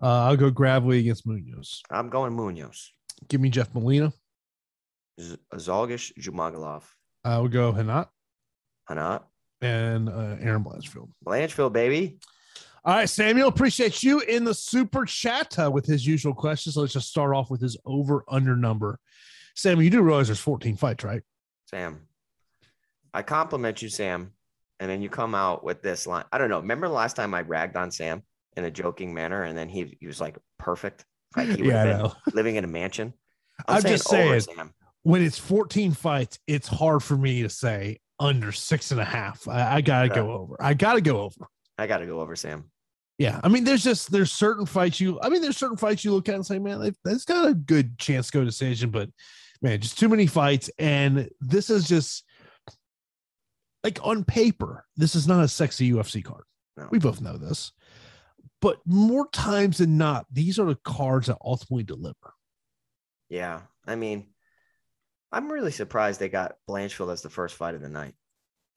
Uh, I'll go Gravely against Munoz. I'm going Munoz. Give me Jeff Molina. Z- Zhalgas Zhumagulov. I'll go Renat. Renat. And uh, Erin Blanchfield. Blanchfield, baby. All right, Samuel, appreciate you in the super chat uh, with his usual questions. So let's just start off with his over under number. Samuel, you do realize there's 14 fights, right? Sam, I compliment you, Sam, and then you come out with this line. I don't know. Remember the last time I ragged on Sam in a joking manner, and then he he was like perfect, like he <laughs> Yeah, I been know. <laughs> living in a mansion. I'm just over, saying. Sam. When it's 14 fights, it's hard for me to say under six and a half. I, I gotta go over. I gotta go over. I got to go over Sam. Yeah, I mean, there's just there's certain fights you. I mean, there's certain fights you look at and say, man, that's got a good chance to go decision, but man, just too many fights, and this is just like on paper, this is not a sexy UFC card. No. We both know this, but more times than not, these are the cards that ultimately deliver. Yeah, I mean, I'm really surprised they got Blanchfield as the first fight of the night.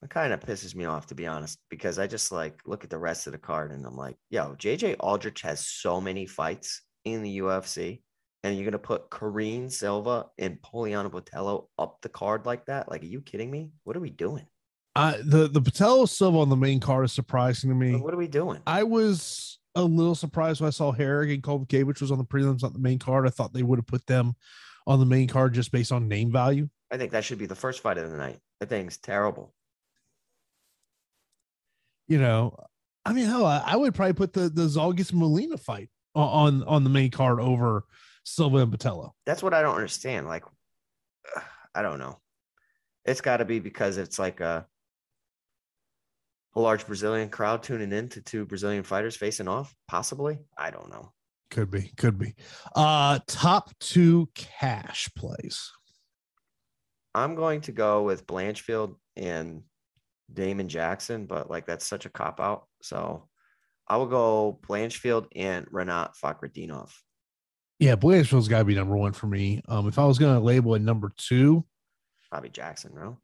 It kind of pisses me off to be honest, because I just like look at the rest of the card and I'm like, yo, JJ Aldrich has so many fights in the UFC, and you're gonna put Karine Silva and Poliana Botelho up the card like that? Like, are you kidding me? What are we doing? Uh, the the Botelho Silva on the main card is surprising to me. What are we doing? I was a little surprised when I saw Herrig and Kowalkiewicz was on the prelims, not the main card. I thought they would have put them on the main card just based on name value. I think that should be the first fight of the night. That thing's terrible. You know, I mean, hell, I, I would probably put the the Zhalgas Molina fight on, on on the main card over Silva and Botelho. That's what I don't understand. Like, <sighs> I don't know. It's got to be because it's like a, a large Brazilian crowd tuning in to two Brazilian fighters facing off. Possibly, I don't know. Could be, could be. Uh top two cash plays. I'm going to go with Blanchfield and Damon Jackson, but like that's such a cop out. So I will go Blanchfield and Renat Fakhretdinov. Yeah, Blanchfield's got to be number one for me. Um, if I was going to label it number two, Bobby Jackson, no?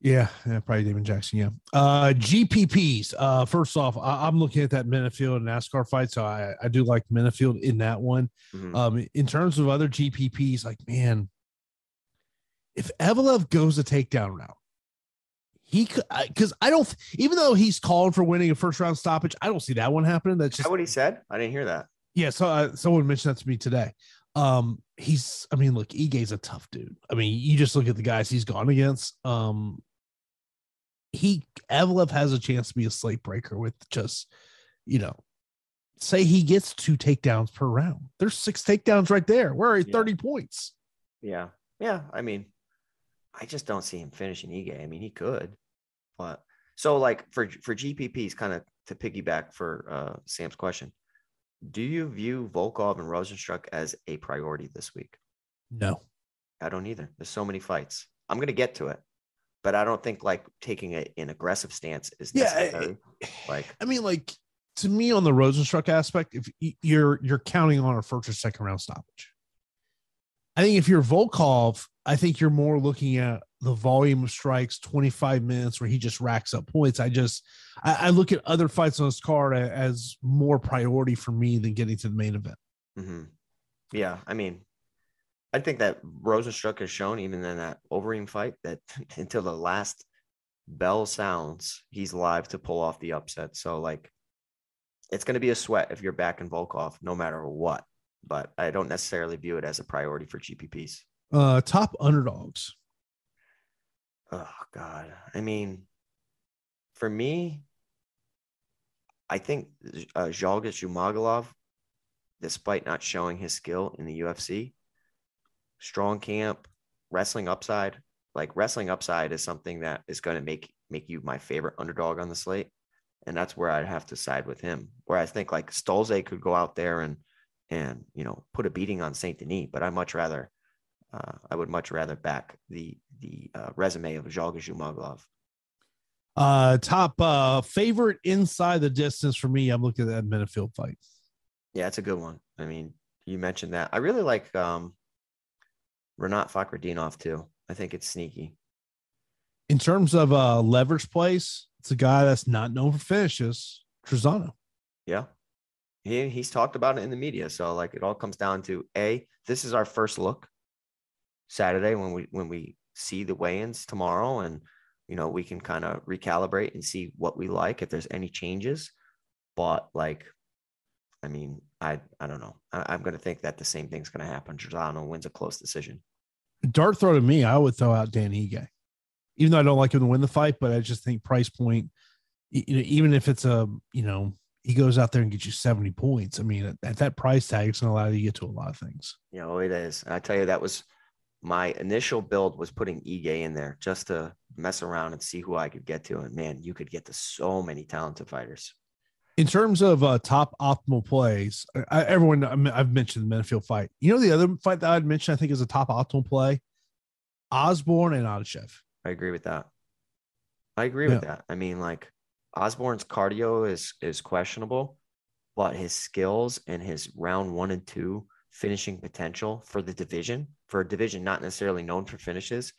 Yeah, yeah, probably Damon Jackson. Yeah. Uh, GPPs. Uh, first off, I, I'm looking at that Menifield and NASCAR fight, so I, I do like Menifield in that one. Mhm. Um, in terms of other GPPs, like man, if Evloev goes a takedown route, he could because I don't even though he's calling for winning a first round stoppage, I don't see that one happening. That's Is that what he said? I didn't hear that. Yeah. So uh, someone mentioned that to me today. Um, he's I mean, look, Ige's a tough dude. I mean, you just look at the guys he's gone against. Um, he Evloev has a chance to be a slate breaker with just, you know, say he gets two takedowns per round. There's six takedowns right there. We're at Yeah. 30 points. Yeah. Yeah. I mean, I just don't see him finishing Ige. I mean, he could, but so like for for GPPs, kind of to piggyback for uh, Sam's question, do you view Volkov and Rozenstruik as a priority this week? No. I don't either. There's so many fights. I'm gonna get to it, but I don't think like taking a, an aggressive stance is Yeah, I- necessary. like, I mean, like to me on the Rozenstruik aspect, if you're you're counting on a first or second round stoppage. I think if you're Volkov, I think you're more looking at the volume of strikes, 25 minutes where he just racks up points. I just I, I look at other fights on this card as more priority for me than getting to the main event. mhm. yeah, I mean, I think that Rozenstruik has shown even in that Overeem fight that <laughs> until the last bell sounds, he's live to pull off the upset. So like, it's going to be a sweat if you're back in Volkov, no matter what. But I don't necessarily view it as a priority for GPPs. Uh top underdogs. Oh God. I mean, for me, I think uh, Zhumagulov, despite not showing his skill in the UFC, strong camp, wrestling upside. Like wrestling upside is something that is going to make make you my favorite underdog on the slate, and that's where I'd have to side with him. Where I think like Stolze could go out there and and you know put a beating on Saint Denis, but I much rather uh, I would much rather back the the uh, resume of Zhalgas Zhumagulov. Uh top uh favorite inside the distance for me. I'm looking at that Menifield fight. Yeah, it's a good one. I mean, you mentioned that. I really like um Renat Fakhretdinov too. I think it's sneaky. In terms of uh leverage place, it's a guy that's not known for finishes, Trizano. Yeah. He, he's talked about it in the media. So like it all comes down to A, this is our first look Saturday when we when we see the weigh-ins tomorrow and you know we can kind of recalibrate and see what we like if there's any changes. But like I mean, I I don't know. I, I'm gonna think that the same thing's gonna happen. Giordano wins a close decision. Dart throw to me, I would throw out Dan Ige. Even though I don't like him to win the fight, but I just think price point, you know, even if it's a, you know, he goes out there and gets you 70 points. I mean, at, at that price tag, it's going to allow you to get to a lot of things. You know, it is. I tell you, that was my initial build was putting Ige in there just to mess around and see who I could get to. And man, you could get to so many talented fighters. In terms of uh, top optimal plays, I, everyone I've mentioned the Menifield fight. You know, the other fight that I'd mention, I think, is a top optimal play Osbourne and Adashev. I agree with that. I agree yeah. with that. I mean, like Osbourne's cardio is is questionable, but his skills and his round one and two finishing potential for the division, for a division not necessarily known for finishes,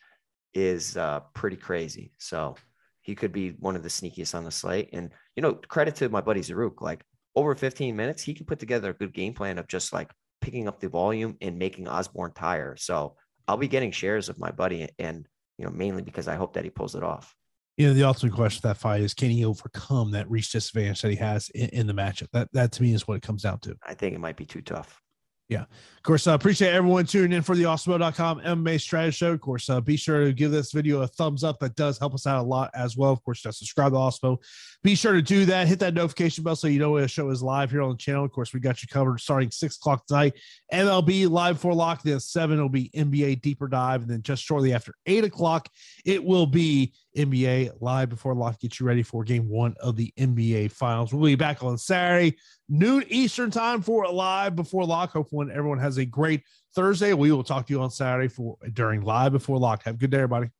is uh, pretty crazy. So he could be one of the sneakiest on the slate. And you know, credit to my buddy Zarrukh, like over 15 minutes, he can put together a good game plan of just like picking up the volume and making Osbourne tire. So I'll be getting shares of my buddy, and you know, mainly because I hope that he pulls it off you know, the ultimate question of that fight is can he overcome that reach disadvantage that he has in, in, the matchup? That that to me is what it comes down to. I think it might be too tough. Yeah. Of course, I uh, appreciate everyone tuning in for the awesemo.com MMA strategy show. Of course, uh, be sure to give this video a thumbs up. That does help us out a lot as well. Of course, just subscribe to Awesemo. Be sure to do that. Hit that notification bell so you know when the show is live here on the channel. Of course, we got you covered starting six o'clock tonight. MLB live for lock. Then seven will be NBA deeper dive. And then just shortly after eight o'clock, it will be NBA live before lock. Get you ready for game one of the NBA finals. We'll be back on Saturday noon Eastern time for live before lock. Hopefully, everyone has a great Thursday. We will talk to you on Saturday for during live before lock. Have a good day, everybody.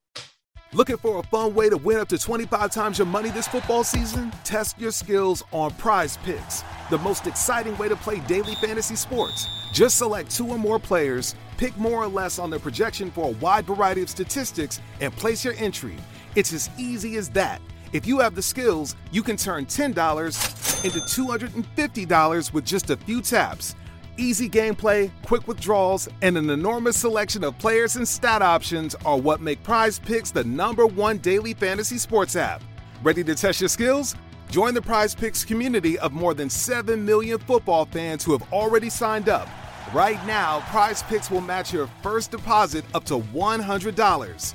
Looking for a fun way to win up to 25 times your money this football season? Test your skills on prize picks, the most exciting way to play daily fantasy sports. Just select two or more players, pick more or less on their projection for a wide variety of statistics, and place your entry. It's as easy as that. If you have the skills, you can turn $10 into $250 with just a few taps. Easy gameplay, quick withdrawals, and an enormous selection of players and stat options are what make Prize Picks the number one daily fantasy sports app. Ready to test your skills? Join the Prize Picks community of more than 7 million football fans who have already signed up. Right now, Prize Picks will match your first deposit up to $100.